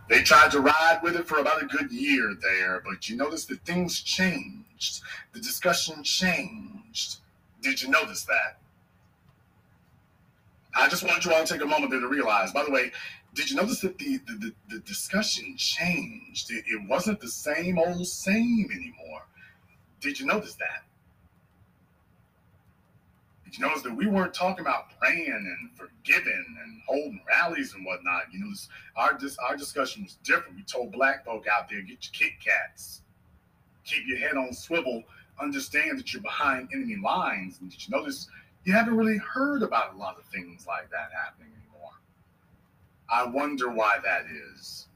They tried to ride with it for about a good year there, but you notice that things changed. The discussion changed. Did you notice that? I just want you all to take a moment there to realize, by the way, did you notice that the, the, the, the discussion changed? It, it wasn't the same old same anymore. Did you notice that? You notice that we weren't talking about praying and forgiving and holding rallies and whatnot? You know, our dis- our discussion was different. We told black folk out there, get your Kit Kats, keep your head on swivel, understand that you're behind enemy lines. And did you notice you haven't really heard about a lot of things like that happening anymore? I wonder why that is.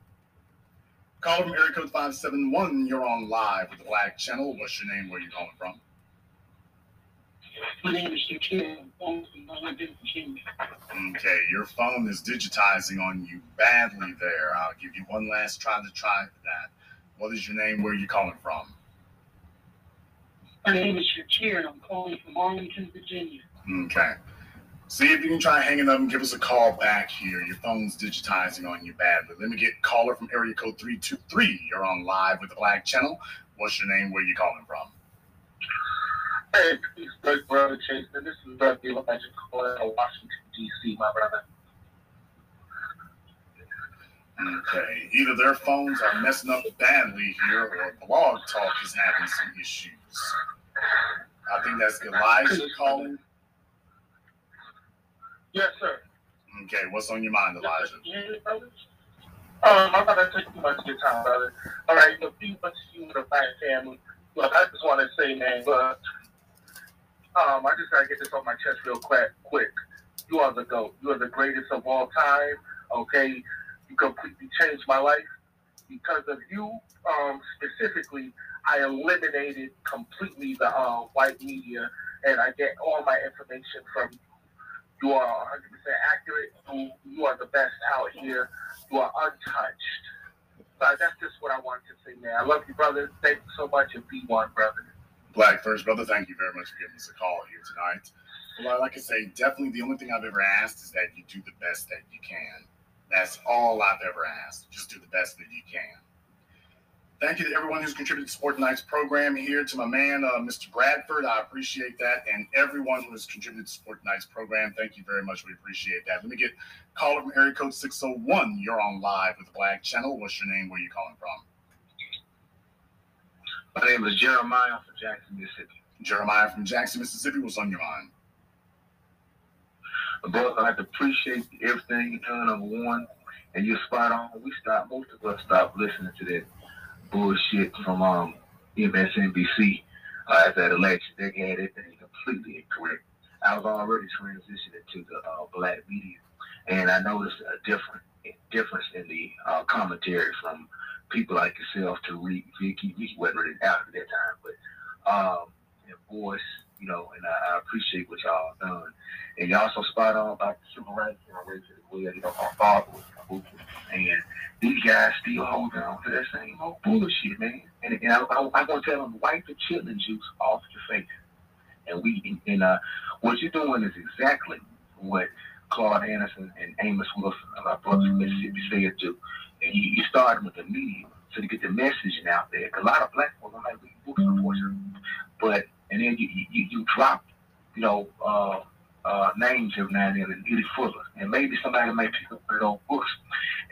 Call from area code 571. You're on live with the Black Channel. What's your name? Where are you calling from? My name is Shakir. Okay, your phone is digitizing on you badly there. I'll give you one last try to try for that. What is your name? Where are you calling from? My name is Shakir, and I'm calling from Arlington, Virginia. Okay. See if you can try hanging up and give us a call back here. Your phone's digitizing on you badly. Let me get caller from area code 323. You're on live with the Black Channel. What's your name? Where are you calling from? Hey, peace, big brother Jason. This is Brother Elijah calling out of Washington, D.C., my brother. Okay. Either their phones are messing up badly here or Blog Talk is having some issues. I think that's Elijah calling. Yes, sir. Okay, what's on your mind, Elijah? Um, I'm not gonna take too much of your time, brother. All right, the be much to you and the Black family. Look, I just want to say, man, look, um, I just gotta get this off my chest real quick. Quick, you are the goat. You are the greatest of all time. Okay, you completely changed my life because of you. Um, specifically, I eliminated completely the uh, white media, and I get all my information from you. You are 100% accurate. You, you are the best out here. You are untouched. So that's just what I wanted to say, man. I love you, brother. Thank you so much, and be one, brother. Black First, brother, thank you very much for giving us a call here tonight. Well, I like I say, definitely the only thing I've ever asked is that you do the best that you can. That's all I've ever asked. Just do the best that you can. Thank you to everyone who's contributed to Sport Tonight's program here. To my man, uh, Mr. Bradford, I appreciate that. And everyone who has contributed to Sport Tonight's program, thank you very much. We appreciate that. Let me get caller from area code 601. You're on live with Black Channel. What's your name? Where are you calling from? My name is Jeremiah from Jackson, Mississippi. Jeremiah from Jackson, Mississippi. What's on your mind? Brother, I like to appreciate everything you're doing, number one. And you're spot on. We stopped, most of us stopped listening to that bullshit from um, MSNBC uh, after that election. They had everything completely incorrect. I was already transitioning to the uh, black media, and I noticed a different difference in the uh, commentary from people like yourself to read Vicky. Vicky wasn't really out at that time, but um, and voice, you know, and I, I appreciate what y'all done. And y'all also spot on about the civil rights generation as well. You know, my father was a and these guys still holding on to that same old bullshit, man. And, and I, I, I'm gonna tell them, wipe the chilling juice off your face. And we, and uh, what you're doing is exactly what Claude Anderson and Amos Wilson, our brothers from Mississippi, said do. And you, you started with the media so to get the message out there. Cause a lot of black folks don't like read books, unfortunately. But and then you you, you drop, you know, uh, uh, names every now and then and get it fuller. And maybe somebody might pick up their own books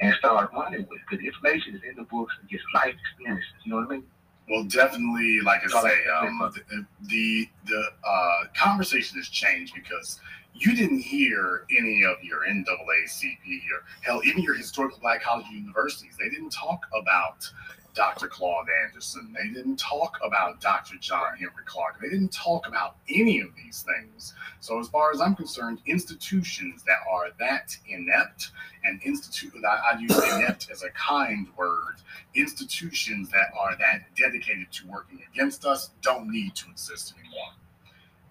and start running with it. Because the information is in the books and just life experiences. You know what I mean? Well, definitely, like I say, um, the the, the uh, conversation has changed because you didn't hear any of your NAACP or hell, even your historical black college universities. They didn't talk about Dr. Claude Anderson. They didn't talk about Dr. John Henrik Clarke. They didn't talk about any of these things. So, as far as I'm concerned, institutions that are that inept and institute I, I use inept as a kind word, institutions that are that dedicated to working against us don't need to exist anymore.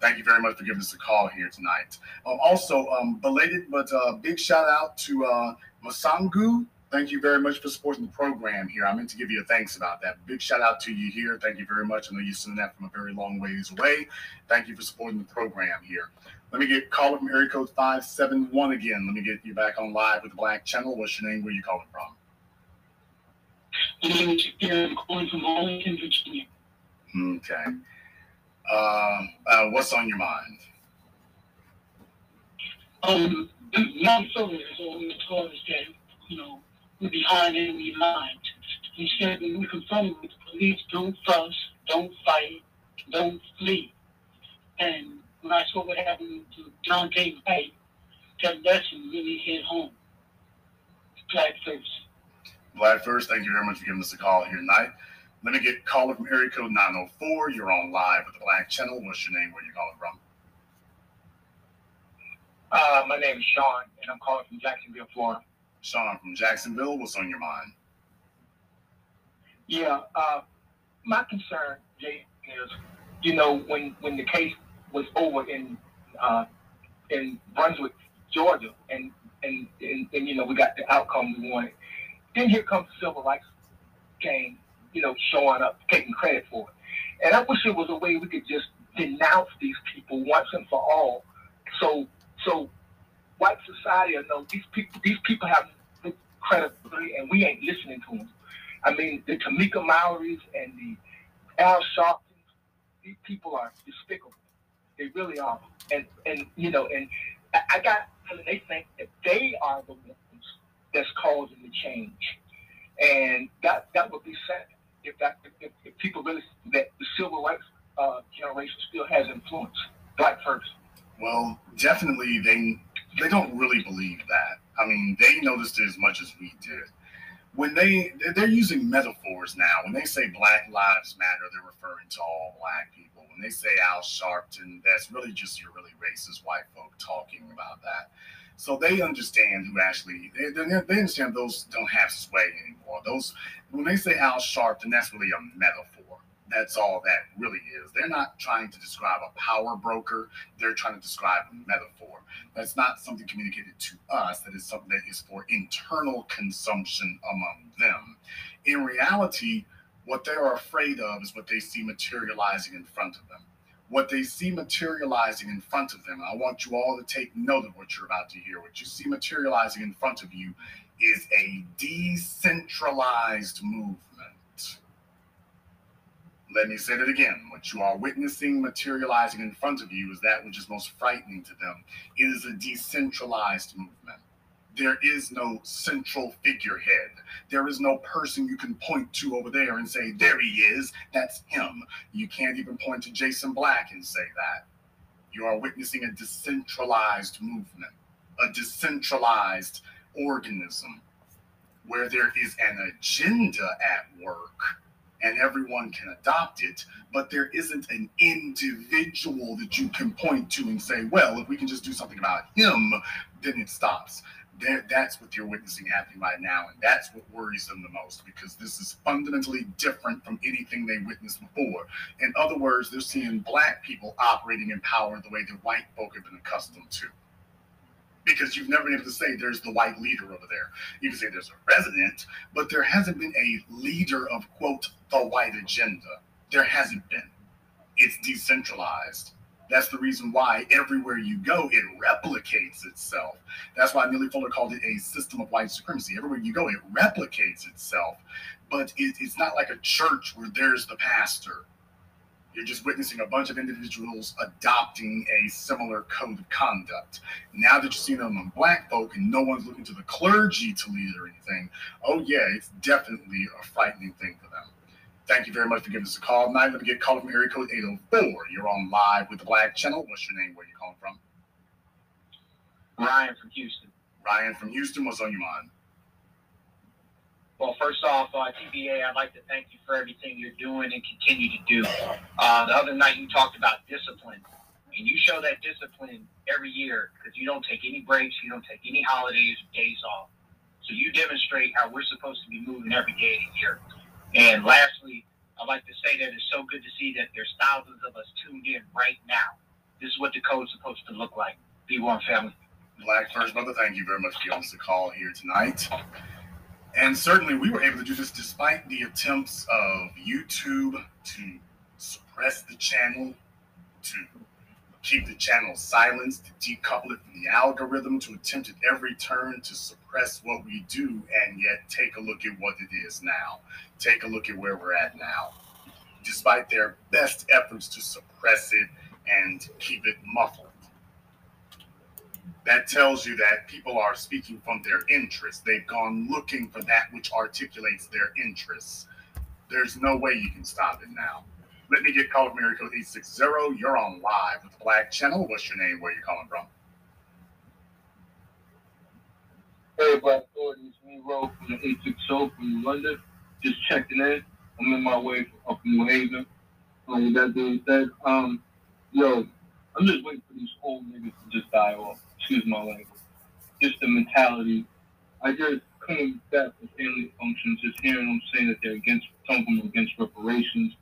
Thank you very much for giving us a call here tonight. Um, also, um, belated but uh, big shout out to uh, Masangu thank you very much for supporting the program here. I meant to give you a thanks about that. Big shout out to you here. Thank you very much. I know you're sending that from a very long ways away. Thank you for supporting the program here. Let me get caller from area code 571 again. Let me get you back on live with the Black Channel. What's your name? Where you calling from? My name is I'm calling from Arlington, Virginia. Okay. Uh, uh, what's on your mind? Um, my focus is always told us that, you know, we're behind enemy lines. He said when we confront with the police, don't fuss, don't fight, don't flee. And when I saw what happened to Daunte Wright, that lesson really hit home. Black first. Black first, thank you very much for giving us a call here tonight. Let me get caller from area code 904. You're on live with the Black Channel. What's your name? Where you calling from? Uh, my name is Sean, and I'm calling from Jacksonville, Florida. Sean from Jacksonville. What's on your mind? Yeah, uh, my concern, Jay, is you know when when the case was over in uh, in Brunswick, Georgia, and, and and and you know we got the outcome we wanted. Then here comes the civil rights game, you know, showing up, taking credit for it. And I wish there was a way we could just denounce these people once and for all. So so white society I know these people these people have credibility, and we ain't listening to them. I mean, the Tamika Mallory's and the Al Sharptons, these people are despicable. They really are. And and you know, and I got they think that they are the ones that's causing the change. And that that would be sad if that if, if people really that the civil rights uh, generation still has influence. Black first. Well, definitely they they don't really believe that. I mean, they noticed it as much as we did. When they they're using metaphors now. When they say Black Lives Matter, they're referring to all black people. When they say Al Sharpton, that's really just your really racist white folk talking about that. So they understand who actually they, they, understand those don't have sway anymore. Those when they say Al Sharpton, that's really a metaphor that's all that really is. They're not trying to describe a power broker. They're trying to describe a metaphor. That's not something communicated to us. That is something that is for internal consumption among them. In reality, what they are afraid of is what they see materializing in front of them. What they see materializing in front of them, I want you all to take note of what you're about to hear. What you see materializing in front of you is a decentralized movement let me say that again. What you are witnessing materializing in front of you is that which is most frightening to them. It is a decentralized movement. There is no central figurehead. There is no person you can point to over there and say, there he is, that's him. You can't even point to Jason Black and say that. You are witnessing a decentralized movement, a decentralized organism where there is an agenda at work and everyone can adopt it, but there isn't an individual that you can point to and say, well, if we can just do something about him, then it stops. That's what you're witnessing happening right now, and that's what worries them the most because this is fundamentally different from anything they witnessed before. In other words, they're seeing black people operating in power the way that white folk have been accustomed to because you've never been able to say there's the white leader over there. You can say there's a president, but there hasn't been a leader of, quote, the white agenda. There hasn't been. It's decentralized. That's the reason why everywhere you go, it replicates itself. That's why Neely Fuller called it a system of white supremacy. Everywhere you go, it replicates itself. But it, it's not like a church where there's the pastor you're just witnessing a bunch of individuals adopting a similar code of conduct. Now that you're seeing them on black folk and no one's looking to the clergy to lead or anything, oh yeah, it's definitely a frightening thing for them. Thank you very much for giving us a call. Now let me get called from area code 804. You're on live with the Black Channel. What's your name? Where are you calling from? Ryan from Houston. Ryan from Houston. What's on your mind? Well, first off, uh, TBA, I'd like to thank you for everything you're doing and continue to do. Uh, the other night you talked about discipline, and you show that discipline every year because you don't take any breaks, you don't take any holidays or days off. So you demonstrate how we're supposed to be moving every day of the year. And lastly, I'd like to say that it's so good to see that there's thousands of us tuned in right now. This is what the code's supposed to look like. Be one family. Black First Brother, thank you very much for giving us a call here tonight. And certainly we were able to do this despite the attempts of YouTube to suppress the channel, to keep the channel silenced, to decouple it from the algorithm, to attempt at every turn to suppress what we do, and yet take a look at what it is now. Take a look at where we're at now. Despite their best efforts to suppress it and keep it muffled that tells you that people are speaking from their interests. They've gone looking for that which articulates their interests. There's no way you can stop it now. Let me get called code 860. You're on live with the Black Channel. What's your name? Where you calling from? Hey, Black Gordon. It's me, Ro, from the 860 from London. Just checking in. I'm in my way from, up from New Haven. Um, that being said, um, yo, I'm just waiting for these old niggas to just die off excuse my language, just the mentality. I just coming back from family functions, just hearing them saying that they're against, some of them against reparations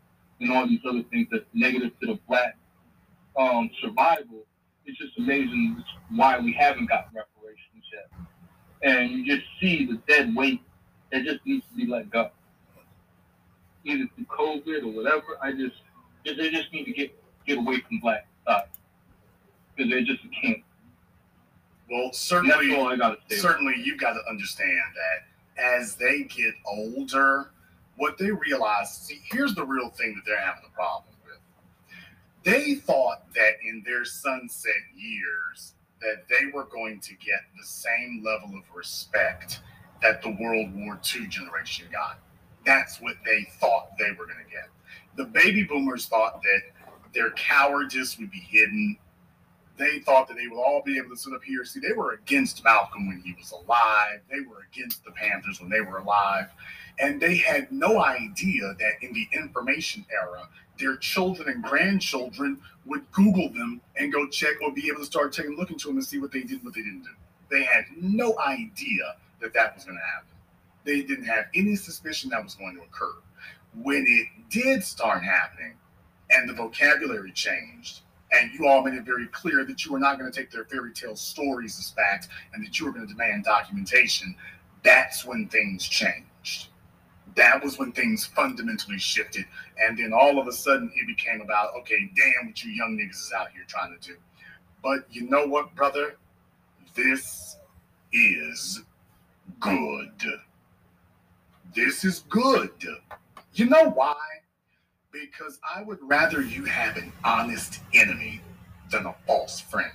and all these other things that's negative to the black um, survival. It's just amazing why we haven't got reparations yet. And you just see the dead weight that just needs to be let go. Either through COVID or whatever, I just, they just need to get get away from black society because they're just can't. Well, certainly, certainly, you've got to understand that as they get older, what they realized, See, here's the real thing that they're having a problem with. They thought that in their sunset years that they were going to get the same level of respect that the World War II generation got. That's what they thought they were going to get. The baby boomers thought that their cowardice would be hidden they thought that they would all be able to sit up here. See, they were against Malcolm when he was alive. They were against the Panthers when they were alive. And they had no idea that in the information era, their children and grandchildren would Google them and go check or be able to start taking a look into them and see what they did what they didn't do. They had no idea that that was going to happen. They didn't have any suspicion that was going to occur. When it did start happening and the vocabulary changed, and you all made it very clear that you were not going to take their fairy tale stories as fact and that you were going to demand documentation. That's when things changed. That was when things fundamentally shifted. And then all of a sudden it became about, okay, damn what you young niggas is out here trying to do. But you know what, brother? This is good. This is good. You know why? Because I would rather you have an honest enemy than a false friend.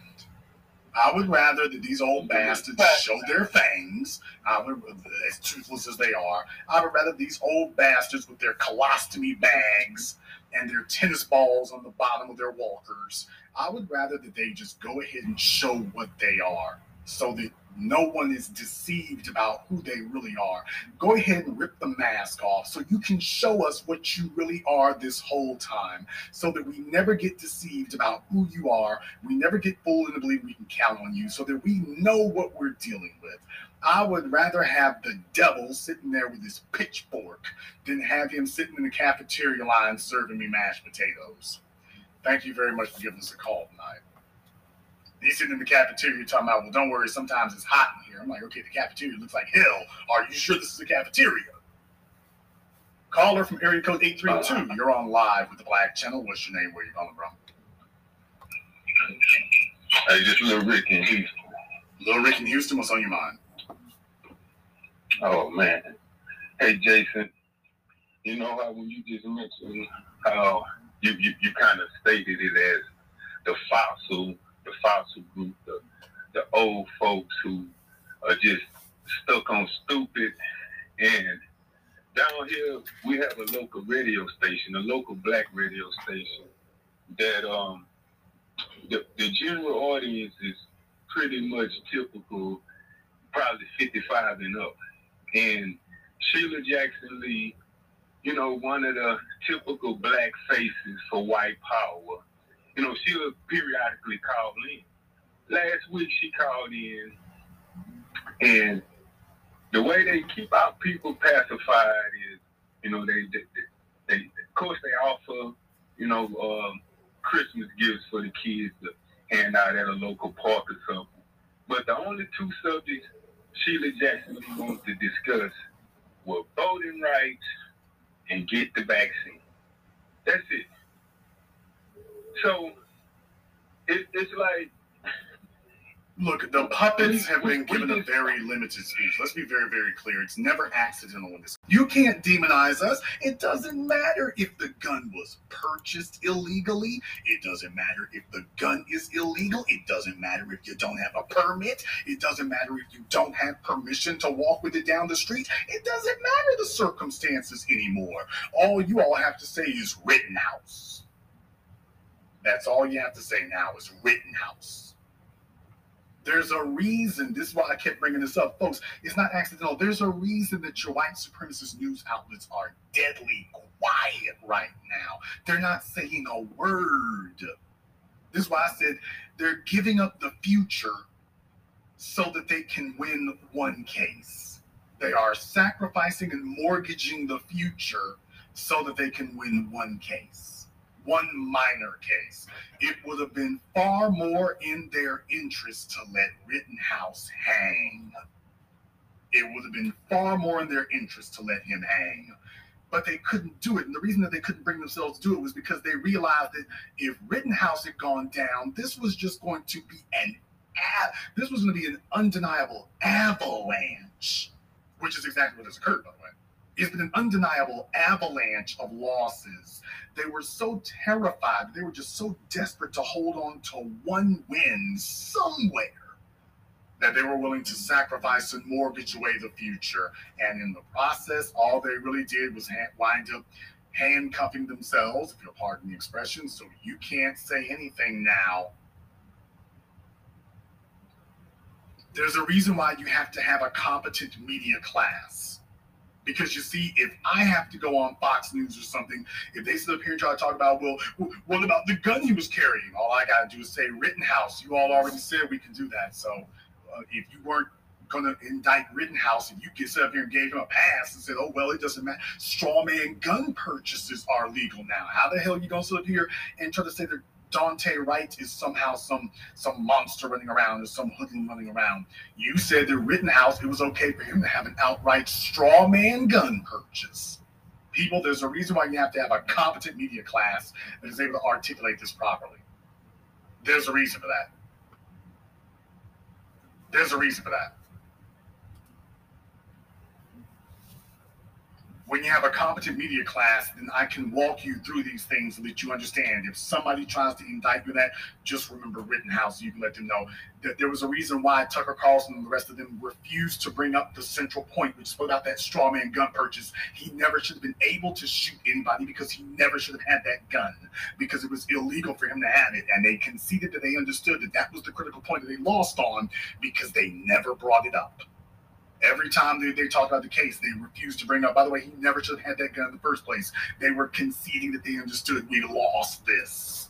I would rather that these old bastards show their fangs, I would, as toothless as they are. I would rather these old bastards with their colostomy bags and their tennis balls on the bottom of their walkers. I would rather that they just go ahead and show what they are so that no one is deceived about who they really are. Go ahead and rip the mask off so you can show us what you really are this whole time so that we never get deceived about who you are. We never get fooled into believing we can count on you so that we know what we're dealing with. I would rather have the devil sitting there with his pitchfork than have him sitting in the cafeteria line serving me mashed potatoes. Thank you very much for giving us a call tonight. He's sitting in the cafeteria talking about, well, don't worry, sometimes it's hot in here. I'm like, okay, the cafeteria looks like hell. Are you sure this is a cafeteria? Caller from area code 832. You're on live with the Black Channel. What's your name? Where you calling from? Hey, just Little Rick in Houston. Little Rick in Houston, what's on your mind? Oh, man. Hey, Jason, you know how when you just mentioned how you, you, you kind of stated it as the fossil the fossil group, the the old folks who are just stuck on stupid. And down here we have a local radio station, a local black radio station that um the, the general audience is pretty much typical, probably 55 and up. And Sheila Jackson Lee, you know, one of the typical black faces for white power. You know, she'll periodically call in. Last week she called in, and the way they keep our people pacified is, you know, they, they, they of course they offer, you know, um, Christmas gifts for the kids to hand out at a local park or something. But the only two subjects Sheila Jackson wants to discuss were voting rights and get the vaccine. That's it. So it, it's like Look, the puppets have been given a very limited speech. Let's be very, very clear. It's never accidental in this. You can't demonize us. It doesn't matter if the gun was purchased illegally. It doesn't matter if the gun is illegal. It doesn't matter if you don't have a permit. It doesn't matter if you don't have permission to walk with it down the street. It doesn't matter the circumstances anymore. All you all have to say is Rittenhouse. That's all you have to say now is Rittenhouse. There's a reason. This is why I kept bringing this up, folks. It's not accidental. There's a reason that your white supremacist news outlets are deadly quiet right now. They're not saying a word. This is why I said they're giving up the future so that they can win one case. They are sacrificing and mortgaging the future so that they can win one case one minor case. It would have been far more in their interest to let Rittenhouse hang. It would have been far more in their interest to let him hang. But they couldn't do it. And the reason that they couldn't bring themselves to do it was because they realized that if Rittenhouse had gone down, this was just going to be an this was going to be an undeniable avalanche, which is exactly what has occurred, by the way. It's been an undeniable avalanche of losses they were so terrified. They were just so desperate to hold on to one win somewhere that they were willing to sacrifice and mortgage away the future. And in the process, all they really did was wind up handcuffing themselves, if you'll pardon the expression, so you can't say anything now. There's a reason why you have to have a competent media class because you see, if I have to go on Fox News or something, if they sit up here and try to talk about, well, what about the gun he was carrying? All I got to do is say Rittenhouse. You all already said we can do that. So uh, if you weren't going to indict Rittenhouse and you get set up here and gave him a pass and said, oh, well, it doesn't matter. Straw man gun purchases are legal now. How the hell are you going to sit up here and try to say that Daunte Wright is somehow some some monster running around or some hoodlum running around. You said that Rittenhouse, it was okay for him to have an outright straw man gun purchase. People, there's a reason why you have to have a competent media class that is able to articulate this properly. There's a reason for that. There's a reason for that. When you have a competent media class, then I can walk you through these things so that you understand. If somebody tries to indict you that, just remember Rittenhouse. You can let them know that there was a reason why Tucker Carlson and the rest of them refused to bring up the central point, which is about that straw man gun purchase. He never should have been able to shoot anybody because he never should have had that gun because it was illegal for him to have it. And they conceded that they understood that that was the critical point that they lost on because they never brought it up. Every time they, they talked about the case, they refuse to bring up. By the way, he never should have had that gun in the first place. They were conceding that they understood we lost this.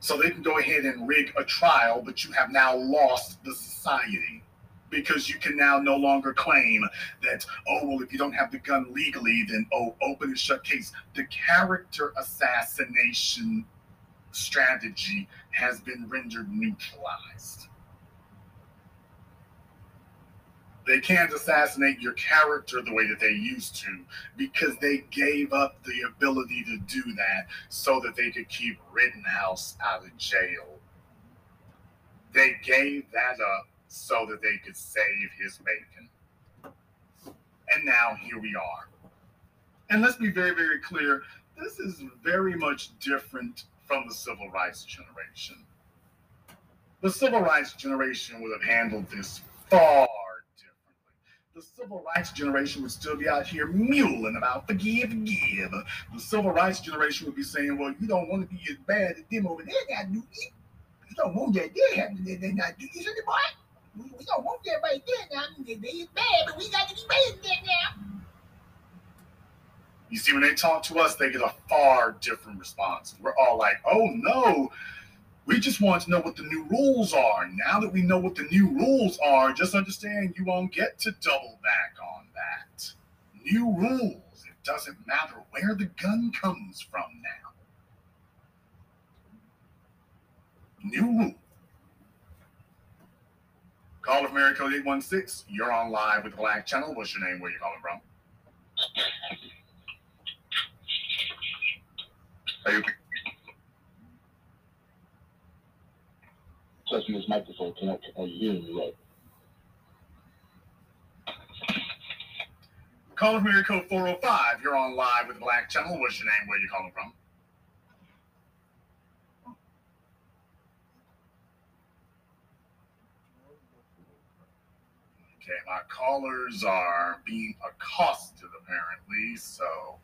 So they can go ahead and rig a trial, but you have now lost the society because you can now no longer claim that, oh, well, if you don't have the gun legally, then, oh, open and shut case. The character assassination strategy has been rendered neutralized. They can't assassinate your character the way that they used to because they gave up the ability to do that so that they could keep Rittenhouse out of jail. They gave that up so that they could save his bacon. And now here we are. And let's be very, very clear this is very much different from the civil rights generation. The civil rights generation would have handled this far the civil rights generation would still be out here muling about forgive, forgive. The civil rights generation would be saying, well, you don't want to be as bad as them over there got do you? You don't want that they have to they not do this anymore. We, we don't want that right there now. It's bad, but we got to be better than now. You see, when they talk to us, they get a far different response. We're all like, oh no, we just want to know what the new rules are. Now that we know what the new rules are, just understand you won't get to double back on that. New rules. It doesn't matter where the gun comes from now. New rule. Call of America 816. You're on live with the Black Channel. What's your name? Where you calling from? Are you Testing this microphone. Can I, are you hearing of America 405. You're on live with Black Channel. What's your name? Where you calling from? Okay, my callers are being accosted apparently, so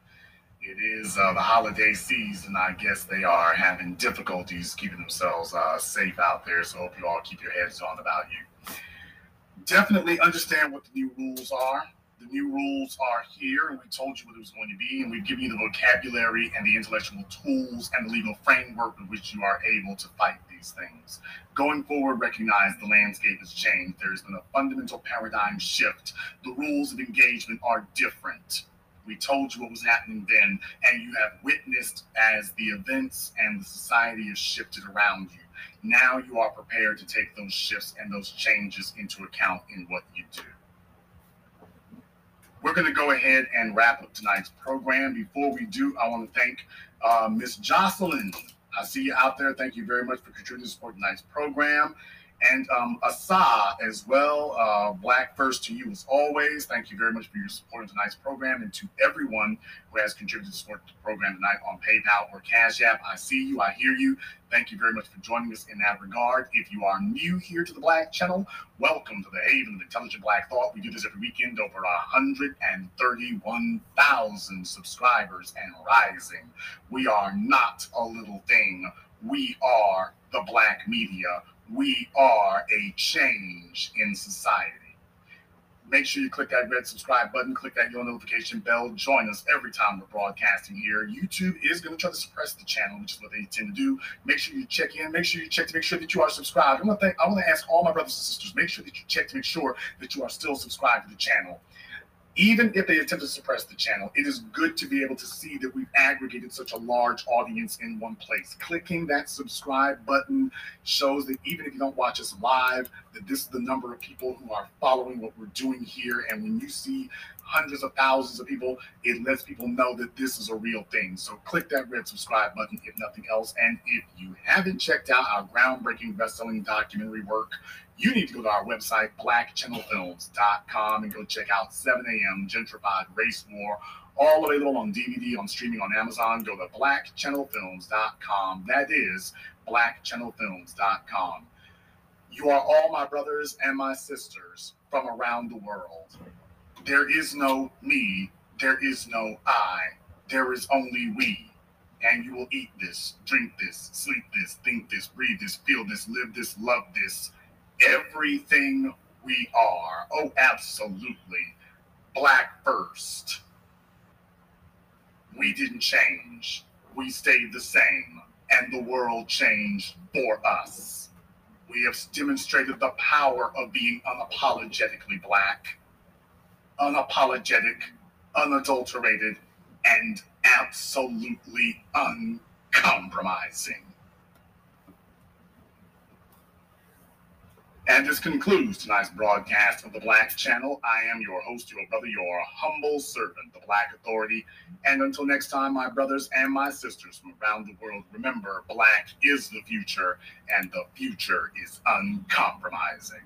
it is uh, the holiday season. I guess they are having difficulties keeping themselves uh, safe out there. So hope you all keep your heads on about you. Definitely understand what the new rules are. The new rules are here, and we told you what it was going to be, and we've given you the vocabulary and the intellectual tools and the legal framework with which you are able to fight these things. Going forward, recognize the landscape has changed. There has been a fundamental paradigm shift. The rules of engagement are different. We told you what was happening then, and you have witnessed as the events and the society has shifted around you. Now you are prepared to take those shifts and those changes into account in what you do. We're going to go ahead and wrap up tonight's program. Before we do, I want to thank uh, Miss Jocelyn. I see you out there. Thank you very much for contributing to support tonight's program. And um, Asa as well. Uh, Black First to you as always. Thank you very much for your support in tonight's program and to everyone who has contributed to support the program tonight on PayPal or Cash App. I see you. I hear you. Thank you very much for joining us in that regard. If you are new here to the Black Channel, welcome to the Haven of Intelligent Black Thought. We do this every weekend, over 131,000 subscribers and rising. We are not a little thing. We are the Black media we are a change in society. Make sure you click that red subscribe button, click that yellow notification bell. Join us every time we're broadcasting here. YouTube is going to try to suppress the channel, which is what they tend to do. Make sure you check in. Make sure you check to make sure that you are subscribed. I want to thank, I want to ask all my brothers and sisters. Make sure that you check to make sure that you are still subscribed to the channel even if they attempt to suppress the channel, it is good to be able to see that we've aggregated such a large audience in one place. Clicking that subscribe button shows that even if you don't watch us live, that this is the number of people who are following what we're doing here. And when you see hundreds of thousands of people, it lets people know that this is a real thing. So click that red subscribe button if nothing else. And if you haven't checked out our groundbreaking best-selling documentary work, you need to go to our website, blackchannelfilms.com, and go check out 7 a.m. Gentrified Race War, all available on DVD, on streaming on Amazon. Go to blackchannelfilms.com. That is blackchannelfilms.com. You are all my brothers and my sisters from around the world. There is no me, there is no I, there is only we. And you will eat this, drink this, sleep this, think this, breathe this, feel this, live this, love this everything we are. Oh, absolutely. Black first. We didn't change. We stayed the same, and the world changed for us. We have demonstrated the power of being unapologetically black, unapologetic, unadulterated, and absolutely uncompromising. And this concludes tonight's broadcast of the Black Channel. I am your host, your brother, your humble servant, the Black Authority. And until next time, my brothers and my sisters from around the world, remember, Black is the future, and the future is uncompromising.